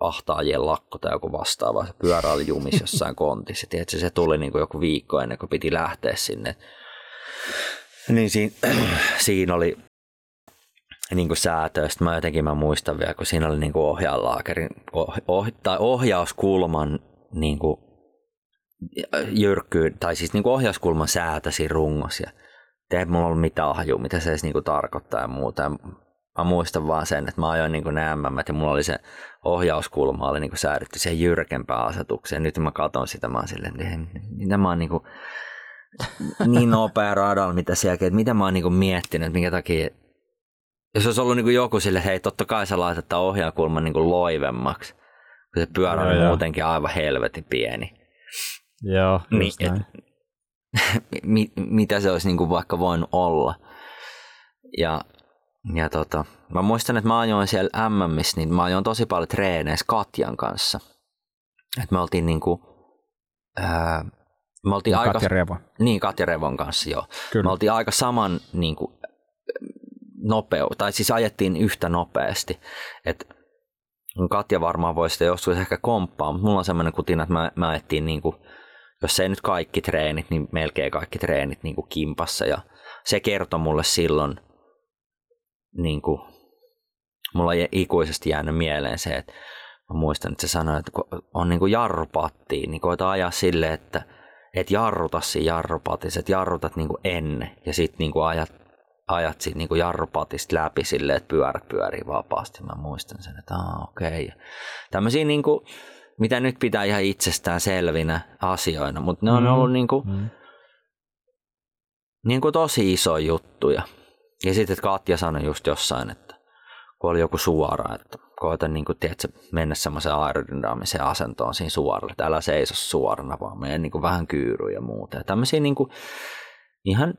ahtaajien lakko tai joku vastaava. Se pyörä oli jumis jossain kontissa. Tiedätkö, se tuli niin kuin joku viikko ennen kuin piti lähteä sinne. Niin siinä, siinä oli niin kuin säätö. Sitten mä jotenkin mä muistan vielä, kun siinä oli niin kuin ohjaalaakerin oh, oh, tai ohjauskulman niin kuin jyrkkyy, tai siis niin kuin ohjauskulman säätäsi rungos. Ja ei mulla ollut mitään hajua, mitä se edes niin kuin tarkoittaa ja muuta. Mä muistan vaan sen, että mä ajoin niin kuin ne MM, ja mulla oli se ohjauskulma oli niin kuin säädetty siihen jyrkempään asetukseen. Nyt mä katson sitä, mä oon silleen, että mitä mä oon niin, kuin, niin nopea radalla, mitä sielläkin, että mitä mä oon niin kuin miettinyt, että minkä takia, jos olisi ollut niin kuin joku sille, hei totta kai sä laitat tämän ohjaakulman niin kuin loivemmaksi, kun se pyörä on muutenkin aivan helvetin pieni. Joo, niin, et, mit, mitä se olisi niin kuin vaikka voinut olla. Ja ja tota, mä muistan, että mä ajoin siellä MMissä, niin mä ajoin tosi paljon treeneissä Katjan kanssa. Et me oltiin niinku, ää, me oltiin no, aika, Katja Revo. Niin, Katja Revon kanssa, joo. Kyllä. Me oltiin aika saman niinku, nopeu, tai siis ajettiin yhtä nopeasti. Et, Katja varmaan voi sitä joskus ehkä komppaa, mutta mulla on semmoinen kutina, että mä, mä ajettiin niinku, jos ei nyt kaikki treenit, niin melkein kaikki treenit niinku kimpassa. Ja se kertoi mulle silloin, niin kuin, mulla on ikuisesti jäänyt mieleen se, että mä muistan, että se sanoi, että on niin kuin jarrupattiin, niin koita ajaa silleen, että et jarruta siinä jarrupatissa, että jarrutat niin kuin ennen ja sitten niin kuin ajat, ajat siitä niin kuin jarrupatista läpi silleen, että pyörät pyörii vapaasti. Mä muistan sen, että okei. Okay. Tämmöisiä niin kuin, mitä nyt pitää ihan itsestään selvinä asioina, mutta ne on mm. ollut niin kuin, mm. niin kuin tosi isoja juttuja. Ja sitten Katja sanoi just jossain, että kun oli joku suora, että koeta niin kuin, tiedätkö, mennä semmoiseen aerodynaamiseen asentoon siinä suoralla, että älä seiso suorana, vaan mene niin kuin vähän kyyryä ja muuta. Ja tämmöisiä niin kuin, ihan,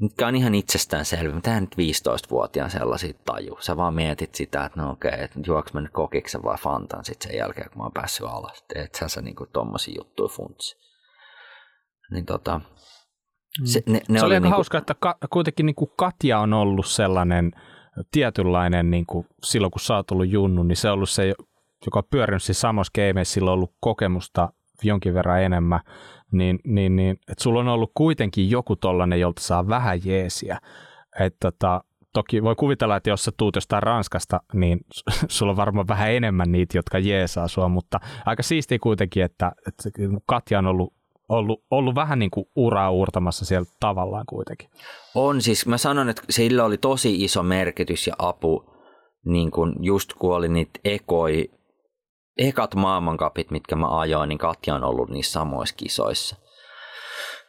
mitkä on ihan itsestään mitä nyt 15-vuotiaan sellaisia taju. Sä vaan mietit sitä, että no okei, että juoks mä nyt kokiksen vai fantan sitten sen jälkeen, kun mä oon päässyt alas. Teet sä, sä niin tommosia juttuja funtsi. Niin tota, se, ne, ne se oli aika niinku... hauska, että ka, kuitenkin niin kuin Katja on ollut sellainen tietynlainen, niin kuin silloin kun sä oot ollut junnu, niin se on ollut se, joka on pyörinyt siis samassa gameissa, sillä on ollut kokemusta jonkin verran enemmän, niin, niin, niin että sulla on ollut kuitenkin joku tollainen, jolta saa vähän jeesiä. Että tota, toki voi kuvitella, että jos sä tuut jostain Ranskasta, niin sulla on varmaan vähän enemmän niitä, jotka jeesaa sua, mutta aika siistiä kuitenkin, että, että Katja on ollut ollut, ollut vähän niin kuin uraa uurtamassa siellä tavallaan kuitenkin. On siis, mä sanon, että sillä oli tosi iso merkitys ja apu, niin kuin just kun oli niitä ekoi, ekat maailmankapit, mitkä mä ajoin, niin Katja on ollut niissä samoissa kisoissa.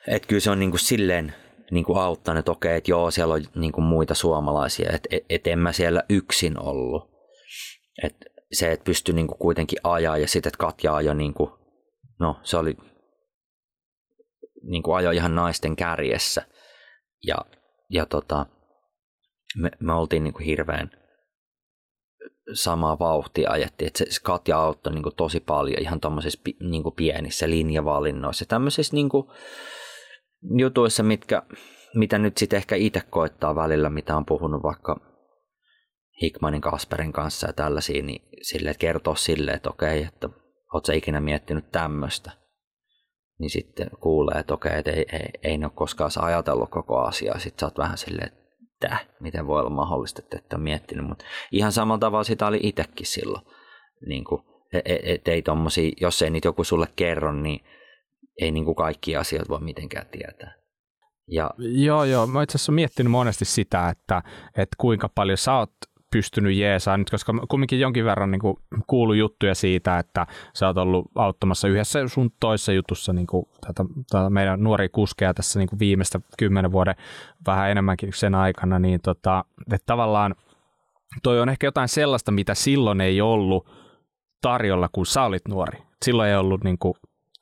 Että kyllä se on niin kuin silleen niin kuin auttanut, että okei, että joo, siellä on niin kuin muita suomalaisia, että et, et en mä siellä yksin ollut. Et se, että pystyi niin kuin kuitenkin ajaa ja sitten, että Katja ajoi, niin kuin, no se oli niin kuin ajoi ihan naisten kärjessä. Ja, ja tota, me, me oltiin niin kuin hirveän samaa vauhtia ajettiin, että se Katja auttoi niin kuin tosi paljon ihan tuommoisissa niin pienissä linjavalinnoissa, tämmöisissä niin kuin jutuissa, mitkä, mitä nyt sitten ehkä itse koittaa välillä, mitä on puhunut vaikka Hickmanin Kasperin kanssa ja tällaisia, niin sille, että kertoo silleen, että okei, että oot sä ikinä miettinyt tämmöistä niin sitten kuulee, että okei, että ei, ei, ei ne ole koskaan ajatellut koko asiaa. Sitten sä oot vähän silleen, että miten voi olla mahdollista, että et ole miettinyt. Mutta ihan samalla tavalla sitä oli itsekin silloin. Niin kuin, et, e, et ei tommosia, jos ei niitä joku sulle kerro, niin ei niin kuin kaikki asiat voi mitenkään tietää. Ja... Joo, joo. Mä itse asiassa miettinyt monesti sitä, että, että kuinka paljon sä oot pystynyt jeesaa nyt, koska kumminkin jonkin verran niin kuin, kuulu juttuja siitä, että sä oot ollut auttamassa yhdessä sun toisessa jutussa niin kuin, tätä, tätä meidän nuori kuskeja tässä niin kuin viimeistä kymmenen vuoden vähän enemmänkin sen aikana, niin tota, että tavallaan toi on ehkä jotain sellaista, mitä silloin ei ollut tarjolla, kun sä olit nuori. Silloin ei ollut niin kuin,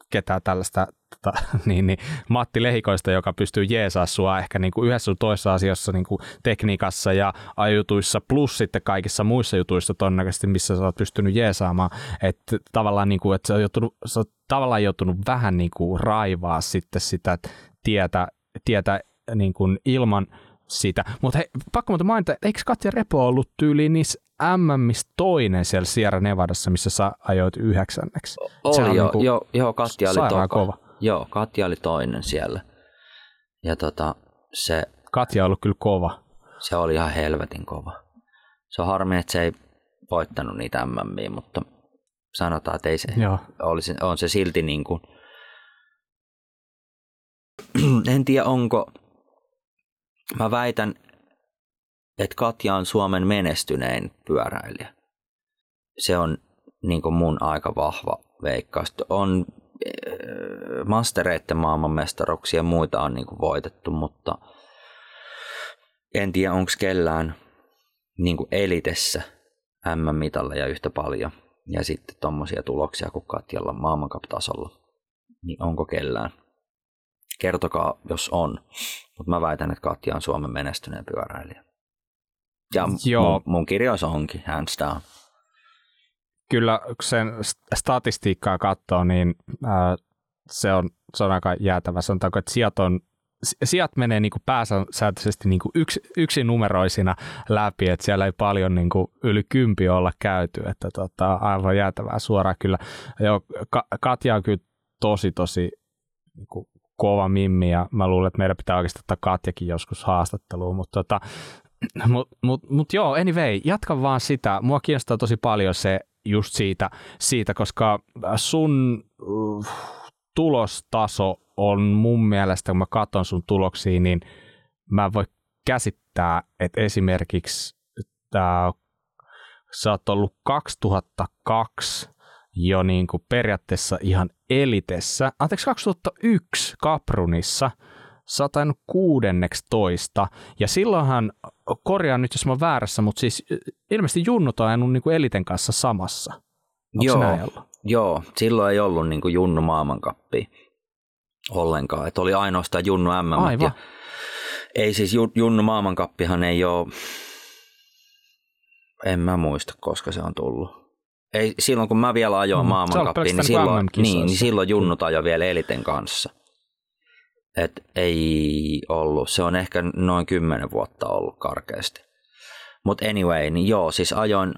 ketään tällaista tota, niin, niin, Matti Lehikoista, joka pystyy jeesaa sua ehkä niin kuin yhdessä toisessa asiassa niin kuin tekniikassa ja ajutuissa, plus sitten kaikissa muissa jutuissa todennäköisesti, missä sä oot pystynyt jeesaamaan. Että tavallaan, niin kuin, että sä oot, joutunut, sä oot tavallaan joutunut vähän niin kuin raivaa sitten sitä tietä, tietä niin kuin ilman sitä. Mutta pakko muuta mainita, eikö Katja Repo ollut tyyliin niissä MMissä toinen siellä Sierra Nevadassa, missä sä ajoit yhdeksänneksi? Oli joo, niin joo, joo, Katja oli toka. kova. Joo, Katja oli toinen siellä. Ja tota, se... Katja on ollut kyllä kova. Se oli ihan helvetin kova. Se on harmi, että se ei voittanut niitä MMiä, mutta sanotaan, että ei se, Joo. Olisi, on se silti niin kuin, en tiedä onko, mä väitän, että Katja on Suomen menestynein pyöräilijä. Se on niin kuin mun aika vahva veikkaus. On mastereiden maailmanmestaruksia ja muita on niin kuin voitettu, mutta en tiedä onko kellään niin kuin elitessä M-mitalleja yhtä paljon ja sitten tuommoisia tuloksia kuin Katjalla maailmankap-tasolla. Niin onko kellään? Kertokaa, jos on. Mutta mä väitän, että Katja on Suomen menestyneen pyöräilijä. Ja Joo. Mun, mun kirjoissa onkin, hands down. Kyllä, sen statistiikkaa katsoo, niin äh, se, on, se on aika jäätävä. Sanotaanko, että sijat, on, sijat menee niin kuin pääsääntöisesti niin kuin yksi, yksinumeroisina läpi, että siellä ei paljon niin kuin yli kympi olla käyty, että tota, aivan jäätävää suoraan kyllä. Joo, Katja on kyllä tosi, tosi niin kuin kova mimmi ja mä luulen, että meidän pitää oikeasti ottaa Katjakin joskus haastatteluun, mutta tota, mut, mut, mut joo, anyway, jatka vaan sitä. Mua kiinnostaa tosi paljon se just siitä, siitä koska sun uh, tulostaso on mun mielestä, kun mä katson sun tuloksia, niin mä voin käsittää, että esimerkiksi tää, sä oot ollut 2002 jo niin kuin periaatteessa ihan elitessä. Anteeksi, 2001 Kaprunissa sä oot kuudenneksi toista, ja silloinhan, korjaan nyt jos mä oon väärässä, mutta siis ilmeisesti Junnut on ajanut niin kuin eliten kanssa samassa. Onko joo, joo, silloin ei ollut niin kuin Junnu maailmankappi ollenkaan, että oli ainoastaan Junnu MM. Aivan. Ja ei siis Junnu maailmankappihan ei ole, en mä muista koska se on tullut. Ei, silloin kun mä vielä ajoin mm, maailmankappiin, niin, niin silloin, niin, niin silloin Junnut ajoi vielä Eliten kanssa. Et ei ollut, se on ehkä noin kymmenen vuotta ollut karkeasti. Mutta anyway, niin joo, siis ajoin,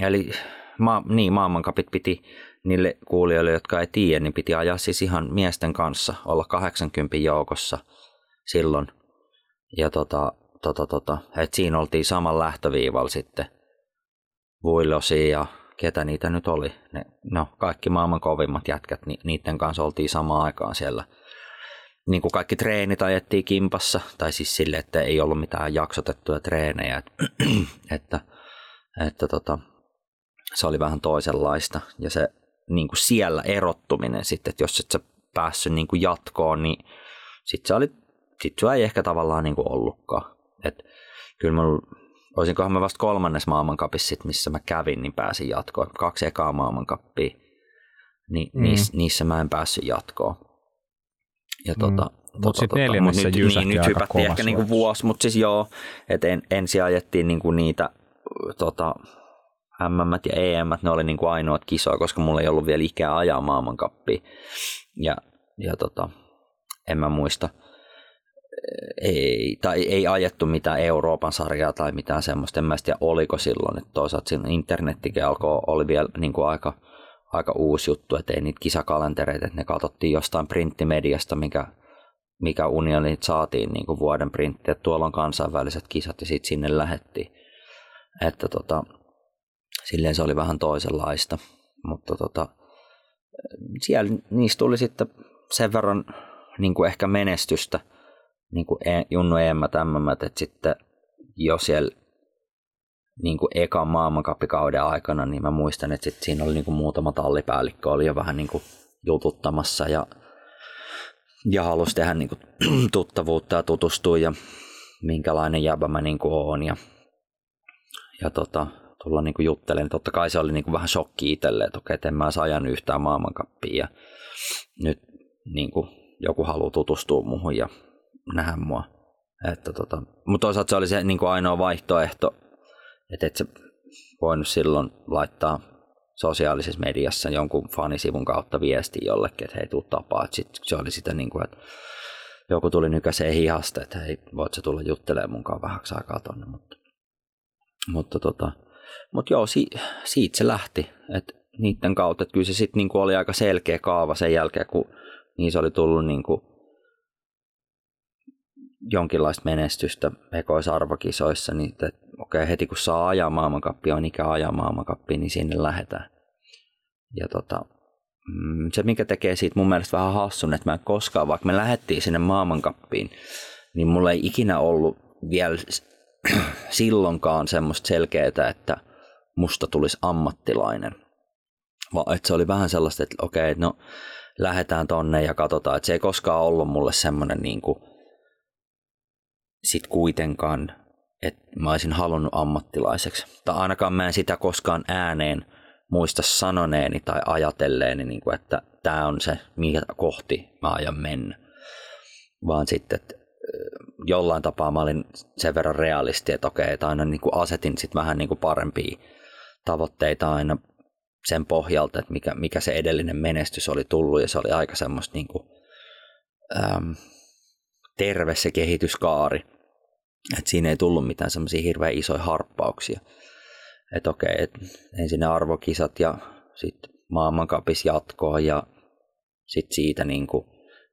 eli ma, niin, maailmankapit piti niille kuulijoille, jotka ei tiedä, niin piti ajaa siis ihan miesten kanssa, olla 80 joukossa silloin. Ja tota, tota, tota, et siinä oltiin saman lähtöviivalla sitten Vuilosi ja ketä niitä nyt oli. Ne, no, kaikki maailman kovimmat jätkät, ni, niiden kanssa oltiin samaan aikaan siellä. Niin kuin kaikki treenit ajettiin kimpassa, tai siis sille, että ei ollut mitään jaksotettuja treenejä. että, että, että tota, se oli vähän toisenlaista. Ja se niin kuin siellä erottuminen sitten, että jos et sä päässyt niin kuin jatkoon, niin sitten se oli, sit se ei ehkä tavallaan niin kuin ollutkaan. Et kyllä mulla olisinkohan mä vasta kolmannes maailmankapissa, missä mä kävin, niin pääsin jatkoon. Kaksi ekaa maailmankappia, niin mm. niissä, niissä mä en päässyt jatkoon. Ja tota, mm. Mutta tota, sitten tota, mut nyt, niin, nyt hypättiin ehkä niinku vuosi, mutta siis joo, että en, ensin ajettiin niinku niitä tota, MM ja EM, ne oli niinku ainoat kisoja, koska mulla ei ollut vielä ikää ajaa maailmankappia. Ja, ja tota, en mä muista – ei, tai ei ajettu mitään Euroopan sarjaa tai mitään semmoista. En mä tiedä, oliko silloin. Että toisaalta internettikin alkoi, oli vielä niin kuin aika, aika uusi juttu, että ei niitä kisakalentereita, että ne katsottiin jostain printtimediasta, mikä, mikä unionit saatiin niin kuin vuoden printti, että tuolla on kansainväliset kisat ja sitten sinne lähettiin. Että tota, silleen se oli vähän toisenlaista, mutta tota, siellä niistä tuli sitten sen verran niin kuin ehkä menestystä – niin kuin e, Junnu EM tämmömät, että sitten jo siellä niin kuin ekan maailmankappikauden aikana, niin mä muistan, että sit siinä oli niin kuin muutama tallipäällikkö oli jo vähän niin kuin jututtamassa ja, ja halusi tehdä niin kuin tuttavuutta ja tutustua ja minkälainen jäbä mä niin kuin oon ja, ja tota, tulla niin kuin juttelemaan. Totta kai se oli niin kuin vähän shokki itselle, että okei, en mä saa ajan yhtään maailmankappia ja nyt niin kuin joku haluaa tutustua muuhun ja nähdä mua. Että tota, mutta toisaalta se oli se niin kuin ainoa vaihtoehto, että et se voinut silloin laittaa sosiaalisessa mediassa jonkun fanisivun kautta viesti jollekin, että hei, tuu tapaa. Sit se oli sitä niin kuin, että joku tuli nykäiseen hihasta, että hei, voit sä tulla juttelemaan munkaan vähäksi aikaa tonne. Mutta, mutta, tota, mutta joo, si, siitä se lähti. Että niiden kautta, että kyllä se sitten niin oli aika selkeä kaava sen jälkeen, kun niissä oli tullut niin kuin jonkinlaista menestystä ekoisarvokisoissa, niin että okei, okay, heti kun saa ajaa maailmankappia, on ikä ajaa maailmankappia, niin sinne lähdetään. Ja tota, mm, se, mikä tekee siitä mun mielestä vähän hassun, että mä en koskaan, vaikka me lähdettiin sinne maailmankappiin, niin mulla ei ikinä ollut vielä silloinkaan semmoista selkeää, että musta tulisi ammattilainen. Vaan että se oli vähän sellaista, että okei, okay, no lähdetään tonne ja katsotaan, että se ei koskaan ollut mulle semmoinen niin kuin, sit kuitenkaan, että mä olisin halunnut ammattilaiseksi. Tai ainakaan mä en sitä koskaan ääneen muista sanoneeni tai ajatelleeni, niin kuin, että tämä on se, mikä kohti mä ajan mennä. Vaan sitten, että jollain tapaa mä olin sen verran realisti, että okei, että aina niin kuin asetin sitten vähän niin kuin parempia tavoitteita aina sen pohjalta, että mikä, mikä se edellinen menestys oli tullut, ja se oli aika semmoista niin kuin, äm, terve se kehityskaari. Et siinä ei tullut mitään semmoisia hirveän isoja harppauksia. Että okei, et ensin ne arvokisat ja sitten maailmankapis jatkoa ja sitten siitä niin kuin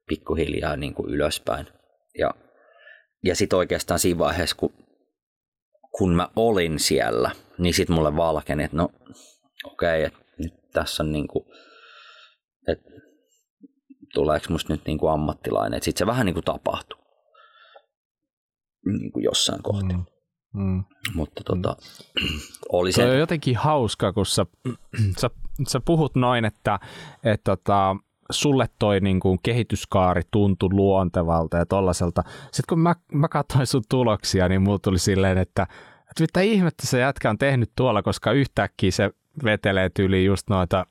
pikkuhiljaa niin kuin ylöspäin. Ja, ja sitten oikeastaan siinä vaiheessa, kun, kun mä olin siellä, niin sitten mulle valkeni, että no okei, että nyt tässä on niin kuin, että tuleeko musta nyt niin kuin ammattilainen. Sitten se vähän niin kuin niin kuin jossain kohti. Mm. Mm. Mutta tota, mm. oli se... on jotenkin hauska, kun sä, sä, sä puhut noin, että et tota, sulle toi niin kuin kehityskaari tuntui luontevalta ja tollaselta. Sitten kun mä, mä katsoin sun tuloksia, niin mulla tuli silleen, että, että mitä ihmettä se jätkä on tehnyt tuolla, koska yhtäkkiä se vetelee tyyliin just noita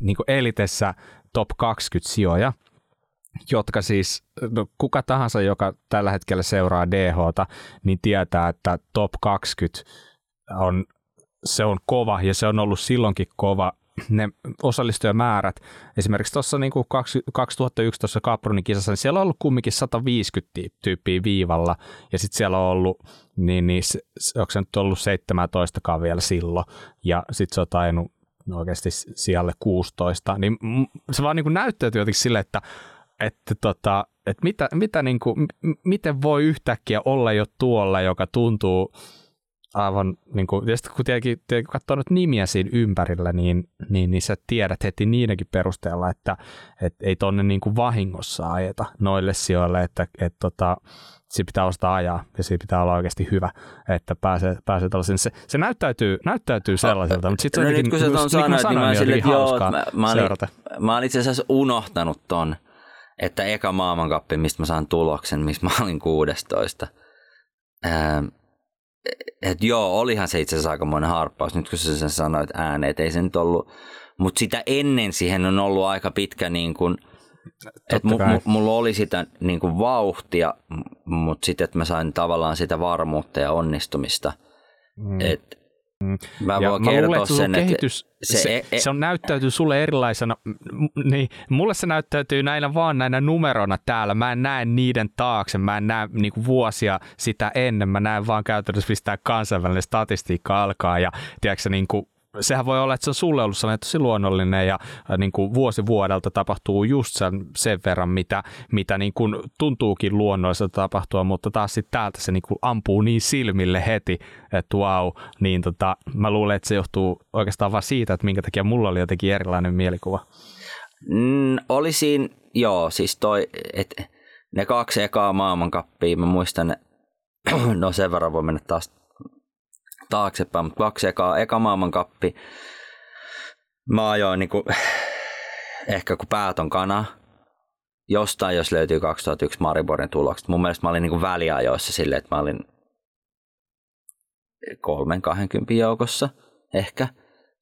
niin kuin elitessä top 20 sijoja jotka siis, no kuka tahansa, joka tällä hetkellä seuraa dh niin tietää, että top 20 on, se on kova ja se on ollut silloinkin kova. Ne osallistujamäärät, esimerkiksi tuossa niin 2011 Capronin kisassa, niin siellä on ollut kumminkin 150 tyyppiä viivalla, ja sitten siellä on ollut, niin, niin onko se nyt ollut 17 vielä silloin, ja sitten se on tainnut oikeasti sijalle 16, niin se vaan niin näyttäytyy jotenkin silleen, että että tota, että mitä, mitä niin kuin, miten voi yhtäkkiä olla jo tuolla, joka tuntuu aivan, niin kuin, ja sitten kun tietenkin, tietenkin kun katsoo nyt nimiä siinä ympärillä, niin, niin, niin sä tiedät heti niidenkin perusteella, että et ei tonne niin kuin vahingossa ajeta noille sijoille, että et, tota, siinä pitää ostaa ajaa ja siinä pitää olla oikeasti hyvä, että pääsee, pääsee tällaisen. Se, se näyttäytyy, näyttäytyy sellaiselta, mutta sitten no, se nyt kun sä ton sanoit, niin mä, sille, että joo, mä, mä, olin, mä olin itse asiassa unohtanut ton, että eka maailmankappi, mistä mä saan tuloksen, missä mä olin 16. Ähm, et joo, olihan se itse asiassa aikamoinen harppaus, nyt kun sä sen sanoit ääneen, että ei se nyt ollut, mutta sitä ennen siihen on ollut aika pitkä niin kuin, että mu, mu, mulla oli sitä niin kuin vauhtia, mutta sitten, että mä sain tavallaan sitä varmuutta ja onnistumista. Mm. Että Mm. Mä ja voin mä kertoa luulen, että sen, kehitys, että se, se, e, se on näyttäytyy sulle erilaisena, niin mulle se näyttäytyy näinä vaan näinä numerona täällä, mä en näe niiden taakse, mä en näe niinku vuosia sitä ennen, mä näen vaan käytännössä mistä kansainvälinen statistiikka alkaa. Ja tiedätkö, niinku sehän voi olla, että se on sulle ollut sellainen tosi luonnollinen ja äh, niin kuin vuosi vuodelta tapahtuu just sen, sen verran, mitä, mitä niin kuin tuntuukin luonnolliselta tapahtua, mutta taas sitten täältä se niin kuin ampuu niin silmille heti, että wow, niin tota, mä luulen, että se johtuu oikeastaan vain siitä, että minkä takia mulla oli jotenkin erilainen mielikuva. Mm, olisin, joo, siis toi, että ne kaksi ekaa maailmankappia, mä muistan, no sen verran voi mennä taas taaksepäin, mutta kaksi ekaa, eka maailmankappi. Mä ajoin niin kuin, ehkä kun päät on kana, jostain jos löytyy 2001 Mariborin tulokset. Mun mielestä mä olin niin kuin väliajoissa silleen, että mä olin kolmen 20 joukossa ehkä.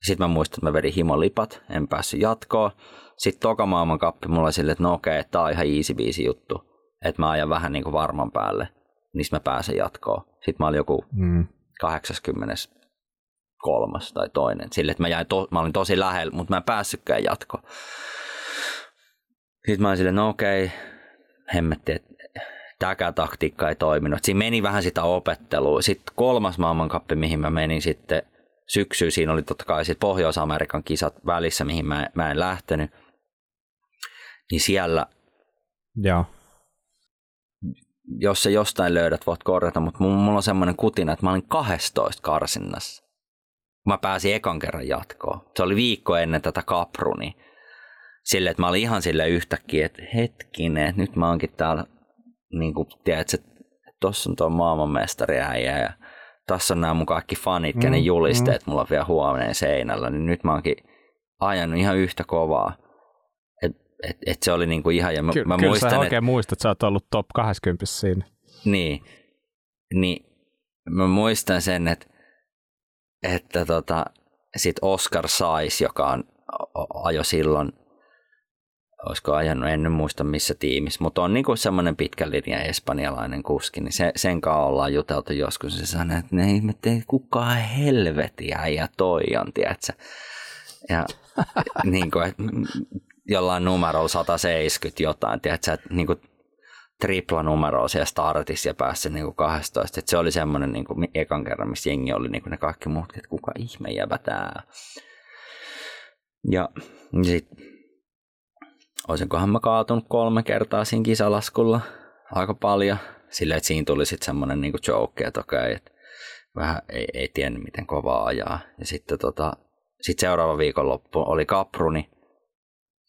Sitten mä muistan, että mä vedin himolipat, en päässyt jatkoon. Sitten toka maailmankappi mulla sille, että no okei, tää on ihan easy biisi juttu. Että mä ajan vähän niin kuin varman päälle, niin mä pääsen jatkoon. Sitten mä olin joku mm. 83 tai toinen. Sille, että mä, jäin to, mä olin tosi lähellä, mutta mä en päässytkään jatkoon. Sitten mä olin silleen, no okei, hemmetti, että tämäkään taktiikka ei toiminut. Siinä meni vähän sitä opettelua. Sitten kolmas maailmankappi, mihin mä menin sitten syksyyn, siinä oli totta kai sitten Pohjois-Amerikan kisat välissä, mihin mä, mä en lähtenyt. Niin siellä, Joo. Jos se jostain löydät, voit korjata, mutta mulla on semmoinen kutina, että mä olin 12 karsinnassa. Mä pääsin ekan kerran jatkoon. Se oli viikko ennen tätä kapruni. Sille, että mä olin ihan sille yhtäkkiä, että hetkinen, että nyt mä oonkin täällä niin kuin, tiedätkö, tuossa on tuo maailmanmestari äijä ja tässä on nämä mun kaikki fanit, mm, kenen julisteet mm. mulla on vielä huomenna seinällä, niin nyt mä oonkin ajanut ihan yhtä kovaa. Et, et, se oli niinku ihan, ja mä, Ky- mä kyllä muistan, sä oikein et, muistat, että sä oot ollut top 20 siinä. Niin, niin mä muistan sen, että, että tota, sit Oscar Sais, joka on, ajo silloin olisiko ajanut, en muista missä tiimissä, mutta on niinku semmoinen pitkän linjan espanjalainen kuski, niin se, sen kanssa ollaan juteltu joskus, se sanoi, että ne ihmettä, kukaan helvetiä ja toi on, tiedätkö? Ja niin kuin, että jollain numerolla 170 jotain, tiedätkö, että niin kuin tripla numero siellä startissa ja päässä niin kuin 12. Että se oli semmoinen niin kuin ekan kerran, missä jengi oli niin kuin ne kaikki muut, että kuka ihme jäbä tää. Ja sitten olisinkohan mä kaatunut kolme kertaa siinä kisalaskulla aika paljon. Sillä että siinä tuli sitten semmoinen niinku joke, että okei, että vähän ei, ei tiennyt miten kovaa ajaa. Ja sitten tota, sit seuraava viikonloppu oli kapruni.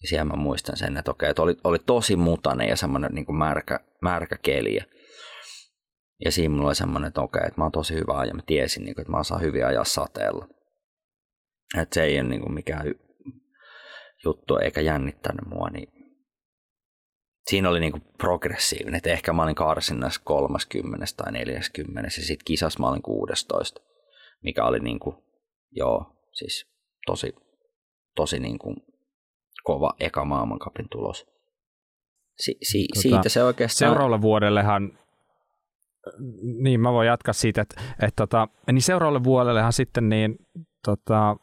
Ja siellä mä muistan sen, että okei, että oli, oli tosi mutainen ja semmoinen niinku märkä, märkä keli. Ja siinä mulla oli semmoinen, että okei, että mä oon tosi hyvä ja mä tiesin, niinku, että mä osaan hyvin ajaa sateella. Että se ei ole niinku mikään juttu eikä jännittänyt mua, niin siinä oli niinku progressiivinen, että ehkä mä olin karsinnassa 30 tai 40 ja sitten kisas mä olin 16, mikä oli niinku, joo, siis tosi, tosi niinku kova eka maailmankapin tulos. Si- si- tota, siitä se oikeastaan... Seuraavalle vuodellehan, niin mä voin jatkaa siitä, että, että tota, niin seuraavalle vuodellehan sitten niin tota,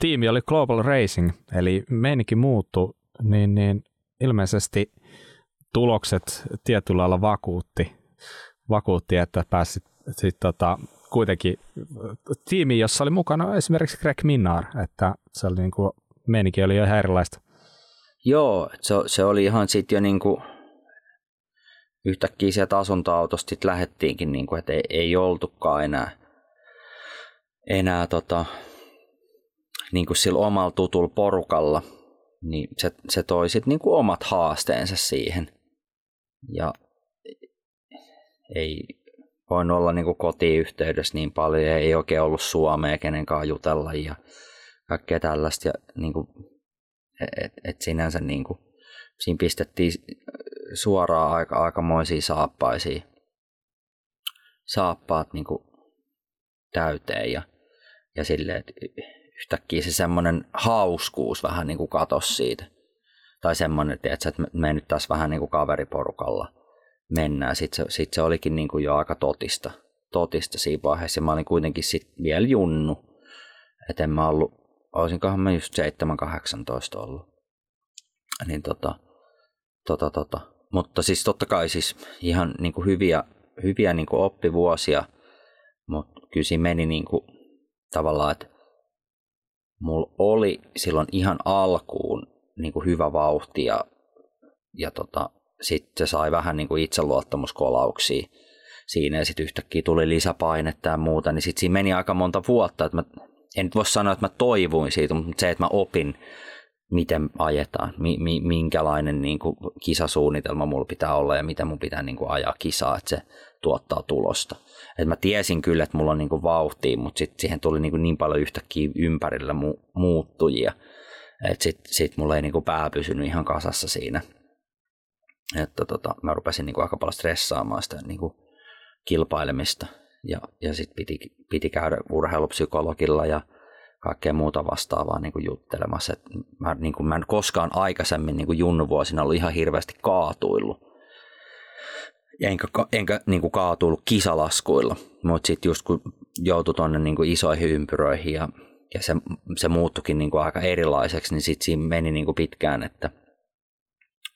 tiimi oli Global Racing, eli meininki muuttui, niin, niin ilmeisesti tulokset tietyllä lailla vakuutti, vakuutti että pääsit sit, tota, kuitenkin tiimi, jossa oli mukana esimerkiksi Greg Minnar, että se oli niin kuin, meininki oli jo ihan erilaista. Joo, se, se oli ihan sitten jo niin kuin yhtäkkiä sieltä asuntoautosta sitten lähettiinkin, niin kuin, että ei, ei oltukaan enää, enää tota, niin kuin sillä omalla tutulla porukalla, niin se, se toi sitten niin kuin omat haasteensa siihen. Ja ei voinut olla niin kuin kotiyhteydessä niin paljon ei oikein ollut Suomea kenenkaan jutella ja kaikkea tällaista. Ja niin kuin, et, et sinänsä niin kuin, siinä pistettiin suoraan aika, aikamoisia saappaisia saappaat niin kuin täyteen ja, ja silleen, että yhtäkkiä se semmoinen hauskuus vähän niin kuin katos siitä. Tai semmoinen, että me nyt tässä vähän niin kuin kaveriporukalla mennään. Sitten se, sit se olikin niin kuin jo aika totista, totista siinä vaiheessa. Mä olin kuitenkin sitten vielä junnu. Että en mä ollut, olisinkohan mä just 7-18 ollut. Niin tota, tota, tota. Mutta siis totta kai siis ihan niin kuin hyviä, hyviä niin kuin oppivuosia, mutta kyllä siinä meni niin kuin, tavallaan, että mulla oli silloin ihan alkuun niin kuin hyvä vauhti ja, ja tota, sitten se sai vähän niin kuin itseluottamuskolauksia siinä ja sitten yhtäkkiä tuli lisäpainetta ja muuta, niin sitten siinä meni aika monta vuotta, että mä, en voi sanoa, että mä toivuin siitä, mutta se, että mä opin, miten ajetaan, mi, mi, minkälainen niin kuin kisasuunnitelma mulla pitää olla ja miten mun pitää niin kuin ajaa kisaa, että se tuottaa tulosta. Et mä tiesin kyllä, että mulla on niinku vauhtia, mutta sit siihen tuli niinku niin paljon yhtäkkiä ympärillä mu- muuttujia, että sitten sit mulla ei niinku pää pysynyt ihan kasassa siinä. Että tota, mä rupesin niinku aika paljon stressaamaan sitä niinku kilpailemista ja, ja sitten piti, piti käydä urheilupsykologilla ja kaikkea muuta vastaavaa niin kuin juttelemassa. Et mä, niin kuin, mä en koskaan aikaisemmin niin kuin junnuvuosina ollut ihan hirveästi kaatuillut. Enkä, enkä niin kuin kaatuillut kisalaskuilla, mutta sitten just kun joutui tuonne niin isoihin ympyröihin ja, ja se, se muuttukin niin kuin aika erilaiseksi, niin sitten siinä meni niin kuin pitkään, että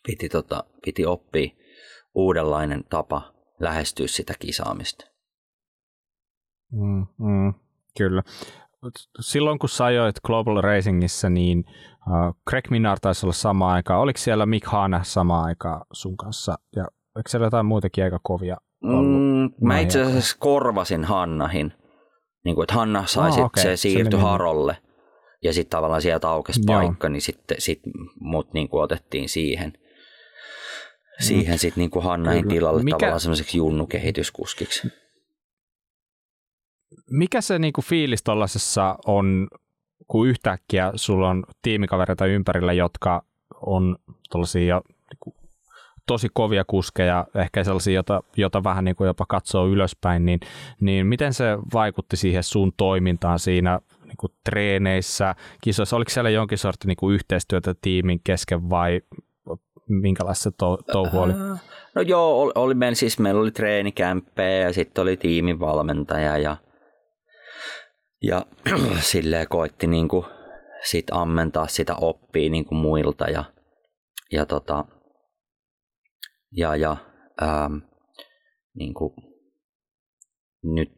piti, tota, piti oppia uudenlainen tapa lähestyä sitä kisaamista. Mm, mm, kyllä silloin kun sä ajoit Global Racingissa, niin uh, Greg Minard taisi olla sama aika. Oliko siellä Mick Hanna sama aika sun kanssa? Ja eikö siellä jotain muitakin aika kovia ollut? Mm, mä itse asiassa korvasin Hannahin. Niin kuin, että Hanna sai oh, sit, okay. se siirtyi Harolle. Ja sitten tavallaan sieltä aukesi paikka, niin sitten sit mut niin kuin otettiin siihen. Siihen mm. sitten niin Hannahin tilalle Mikä... tavallaan semmoiseksi junnukehityskuskiksi mikä se niinku fiilis tuollaisessa on, kun yhtäkkiä sulla on tiimikavereita ympärillä, jotka on tuollaisia niinku, tosi kovia kuskeja, ehkä sellaisia, jota, jota vähän niin kuin jopa katsoo ylöspäin, niin, niin miten se vaikutti siihen sun toimintaan siinä niin kuin treeneissä, kisoissa? Oliko siellä jonkin sortin niin kuin yhteistyötä tiimin kesken vai minkälaista to- touhu oli? No joo, oli, oli meillä, siis meillä oli treenikämppejä ja sitten oli tiimin valmentaja ja ja silleen koitti niin kuin sit ammentaa sitä oppia niin kuin muilta ja, ja, tota, ja, ja ähm, niin kuin nyt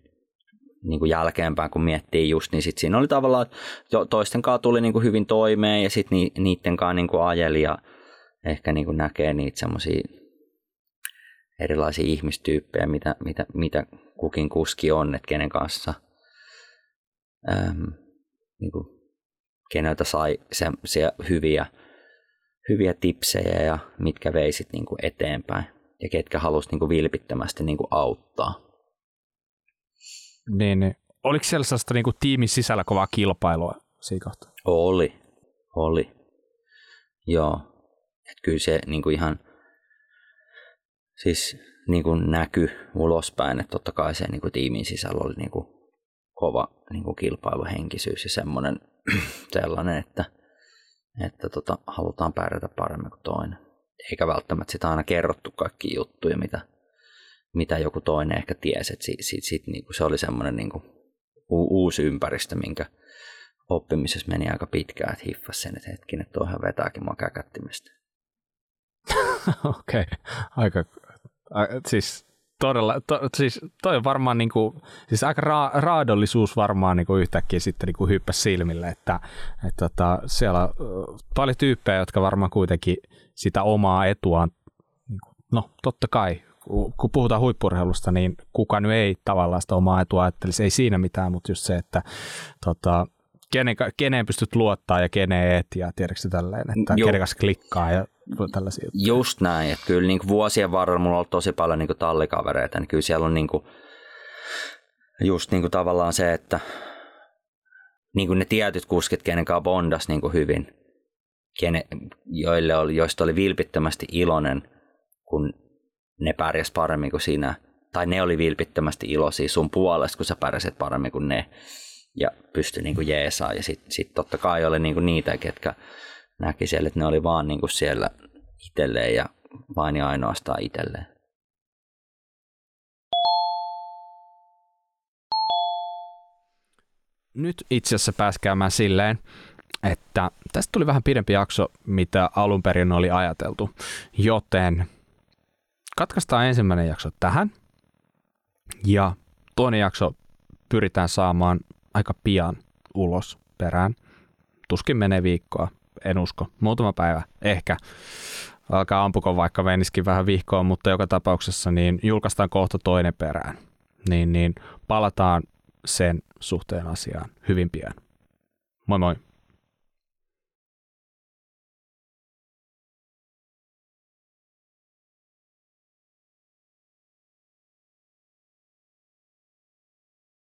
niin kuin jälkeenpäin kun miettii just, niin sit siinä oli tavallaan, että toisten kanssa tuli niin kuin hyvin toimeen ja sitten ni, niiden kanssa niin kuin ajeli ja ehkä niin kuin näkee niitä semmoisia erilaisia ihmistyyppejä, mitä, mitä, mitä kukin kuski on, että kenen kanssa – ähm, niin kuin, keneltä sai se hyviä, hyviä tipsejä ja mitkä veisit niin kuin eteenpäin ja ketkä halusi niin kuin vilpittömästi niin kuin auttaa. Niin, niin. Oliko siellä sellaista niin kuin tiimin sisällä kovaa kilpailua siinä kohtaa? Oli, oli. Joo, että kyllä se niin kuin ihan siis niin kuin näky ulospäin, että totta kai se niin kuin tiimin sisällä oli niin kuin kova niin kuin kilpailuhenkisyys ja semmoinen sellainen, että, että tota, halutaan pärjätä paremmin kuin toinen. Eikä välttämättä sitä aina kerrottu kaikki juttuja, mitä, mitä joku toinen ehkä tiesi. Että sit, sit, sit, niin kuin se oli semmoinen niin kuin uusi ympäristö, minkä oppimisessa meni aika pitkään, että hiffasi sen, että hetkinen, toihan vetääkin mua. Okei, okay. aika, siis todella, to, siis toi on varmaan niin kuin, siis aika ra, raadollisuus varmaan niin kuin yhtäkkiä sitten niin kuin hyppäsi silmille, että, että tota, siellä on paljon tyyppejä, jotka varmaan kuitenkin sitä omaa etuaan, niin kuin, no totta kai, kun puhutaan huippurheilusta, niin kuka nyt ei tavallaan sitä omaa etua ajattelisi, ei siinä mitään, mutta just se, että tota, kenen, keneen pystyt luottaa ja keneen et ja tiedätkö tälleen, että Joo. kenen kanssa klikkaa ja tällaisia Just näin, että kyllä niin kuin vuosien varrella mulla on ollut tosi paljon niin kuin tallikavereita, niin kyllä siellä on niin kuin, just niin kuin tavallaan se, että niin kuin ne tietyt kuskit, kenen kanssa bondas niin kuin hyvin, kene, joille oli, joista oli vilpittömästi iloinen, kun ne pärjäs paremmin kuin sinä, tai ne oli vilpittömästi iloisia sun puolesta, kun sä pärjäsit paremmin kuin ne, ja pystyi niin kuin jeesaa, ja sitten sit totta kai oli niin kuin niitä, ketkä näki siellä, että ne oli vaan niin kuin siellä itselleen ja vain ja ainoastaan itselleen. Nyt itse asiassa pääsi käymään silleen, että tästä tuli vähän pidempi jakso, mitä alun perin oli ajateltu, joten katkaistaan ensimmäinen jakso tähän. Ja toinen jakso pyritään saamaan aika pian ulos perään. Tuskin menee viikkoa, en usko. Muutama päivä, ehkä. Alkaa ampuko vaikka veniskin vähän vihkoon, mutta joka tapauksessa niin julkaistaan kohta toinen perään. Niin, niin palataan sen suhteen asiaan hyvin pian. Moi moi!